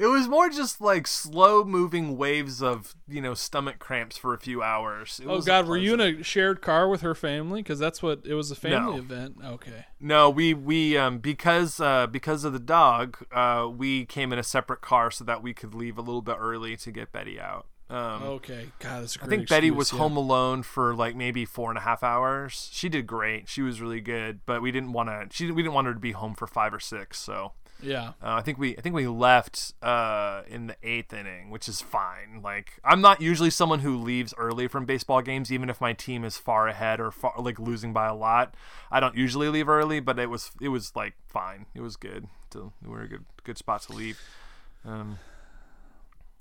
It was more just like slow moving waves of you know stomach cramps for a few hours It Oh, God, were you in a shared car with her family? Because that's what, it was a family No. event. Okay. No, we we um because uh because of the dog, uh we came in a separate car so that we could leave a little bit early to get Betty out. Um Okay. God, that's a I great I think Betty was yeah. home alone for like maybe four and a half hours. She did great. She was really good, but we didn't want to. She we didn't want her to be home for five or six. So Yeah. uh, I think we I think we left uh, in the eighth inning, which is fine. Like I'm not usually someone who leaves early from baseball games, even if my team is far ahead or far, like losing by a lot. I don't usually leave early, but it was it was like fine. It was good. To, we were a good good spot to leave. Um,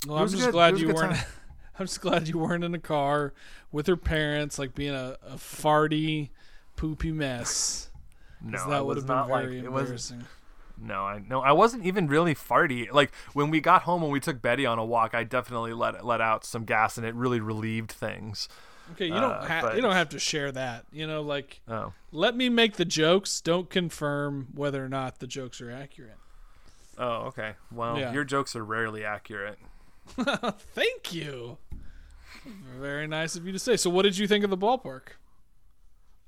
Well, I'm was just good. Glad you weren't. time. I'm just glad you weren't in a car with her parents, like being a, a farty, poopy mess. no, that would have been like very was. embarrassing. No, I no, I wasn't even really farty. Like when we got home and we took Betty on a walk, I definitely let let out some gas, and it really relieved things. Okay, you don't Uh, ha- but- you don't have to share that. You know, like Oh, let me make the jokes. Don't confirm whether or not the jokes are accurate. oh, okay. Well, Yeah. your jokes are rarely accurate. Thank you. Very nice of you to say. So, what did you think of the ballpark?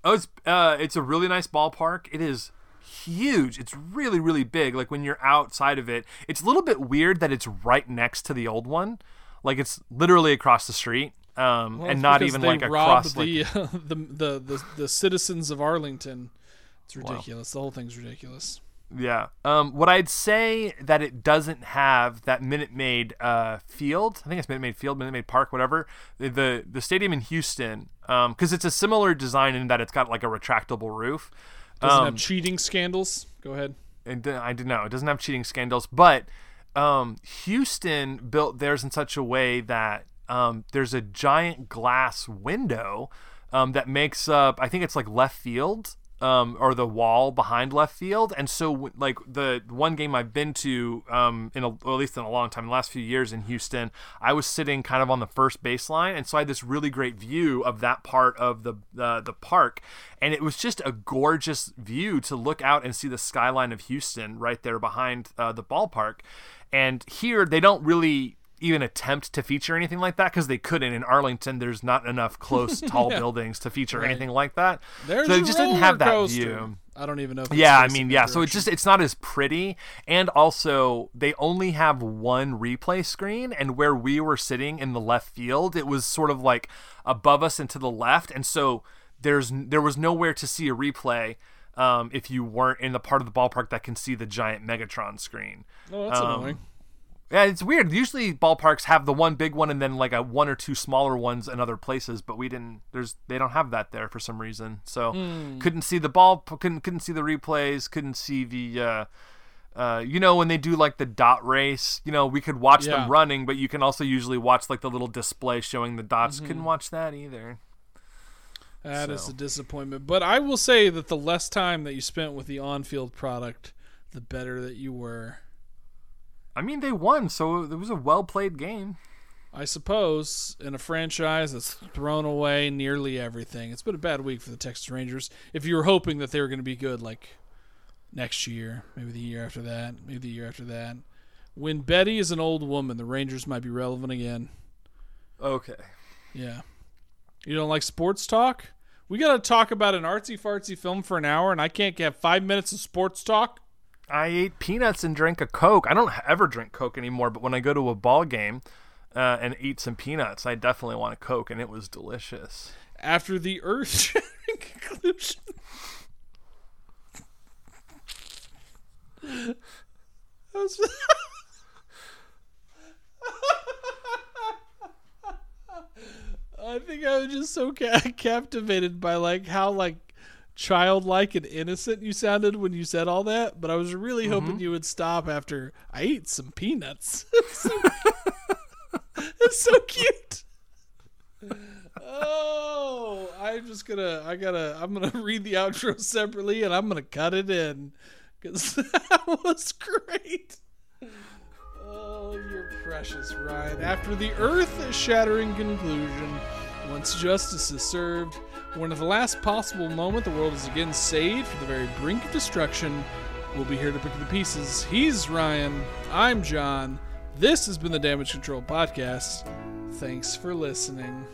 Oh, it's uh, it's a really nice ballpark. It is huge. It's really really big. Like when you're outside of it, it's a little bit weird that it's right next to the old one. Like it's literally across the street, um, Well, and not even like across. Like, the, the, the the the citizens of Arlington. It's ridiculous. The whole thing's ridiculous. Yeah. Um, what I'd say that it doesn't have that Minute Maid uh, field. I think it's Minute Maid Field, Minute Maid Park, whatever. The the, the stadium in Houston, um, because it's a similar design in that it's got like a retractable roof. Doesn't Um, have cheating scandals. Go ahead. and I didn't know it doesn't have cheating scandals, but um, Houston built theirs in such a way that um, there's a giant glass window um, that makes up. I think it's like left field. Um, or the wall behind left field, and so like the one game I've been to, um, in a, at least in a long time, the last few years in Houston, I was sitting kind of on the first baseline, and so I had this really great view of that part of the uh, the park, and it was just a gorgeous view to look out and see the skyline of Houston right there behind uh, the ballpark. And here they don't really even attempt to feature anything like that because they couldn't in Arlington. There's not enough close, tall buildings to feature anything like that. There's so it just didn't have that coaster. view. I don't even know. If it's Yeah, I mean, yeah. So it's just it's not as pretty, and also they only have one replay screen, and where we were sitting in the left field, it was sort of like above us and to the left, and so there's there was nowhere to see a replay. Um, if you weren't in the part of the ballpark that can see the giant Megatron screen, Oh, that's um, annoying. Yeah, it's weird. Usually ballparks have the one big one and then like a one or two smaller ones in other places, but we didn't. There's they don't have that there for some reason. So couldn't see the ball, couldn't couldn't see the replays, couldn't see the. Uh, uh, you know when they do like the dot race, you know we could watch Yeah. them running, but you can also usually watch like the little display showing the dots. Couldn't watch that either. That is So. a disappointment. But I will say that the less time that you spent with the on-field product, the better that you were. I mean, they won, so it was a well played game. I suppose in a franchise that's thrown away nearly everything. It's been a bad week for the Texas Rangers. If you were hoping that they were going to be good, like next year, maybe the year after that, maybe the year after that. When Betty is an old woman, the Rangers might be relevant again. Okay. Yeah. You don't like sports talk? We got to talk about an artsy fartsy film for an hour, and I can't get five minutes of sports talk. I ate peanuts and drank a Coke. I don't ever drink Coke anymore, but when I go to a ball game uh, and eat some peanuts, I definitely want a Coke, and it was delicious. After the earth conclusion. Was- I think I was just so ca- captivated by like how like childlike and innocent you sounded when you said all that, but I was really mm-hmm. hoping you would stop after I ate some peanuts. it's, so, it's so cute. Oh, I'm just gonna. I gotta. I'm gonna read the outro separately, and I'm gonna cut it in because that was great. Oh, you're precious, Ryan. After the earth-shattering conclusion, once justice is served, when at the last possible moment the world is again saved from the very brink of destruction, we'll be here to pick up the pieces. He's Ryan. I'm John. This has been the Damage Control Podcast. Thanks for listening.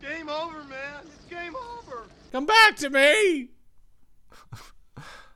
Game over, man. It's game over. Come back to me!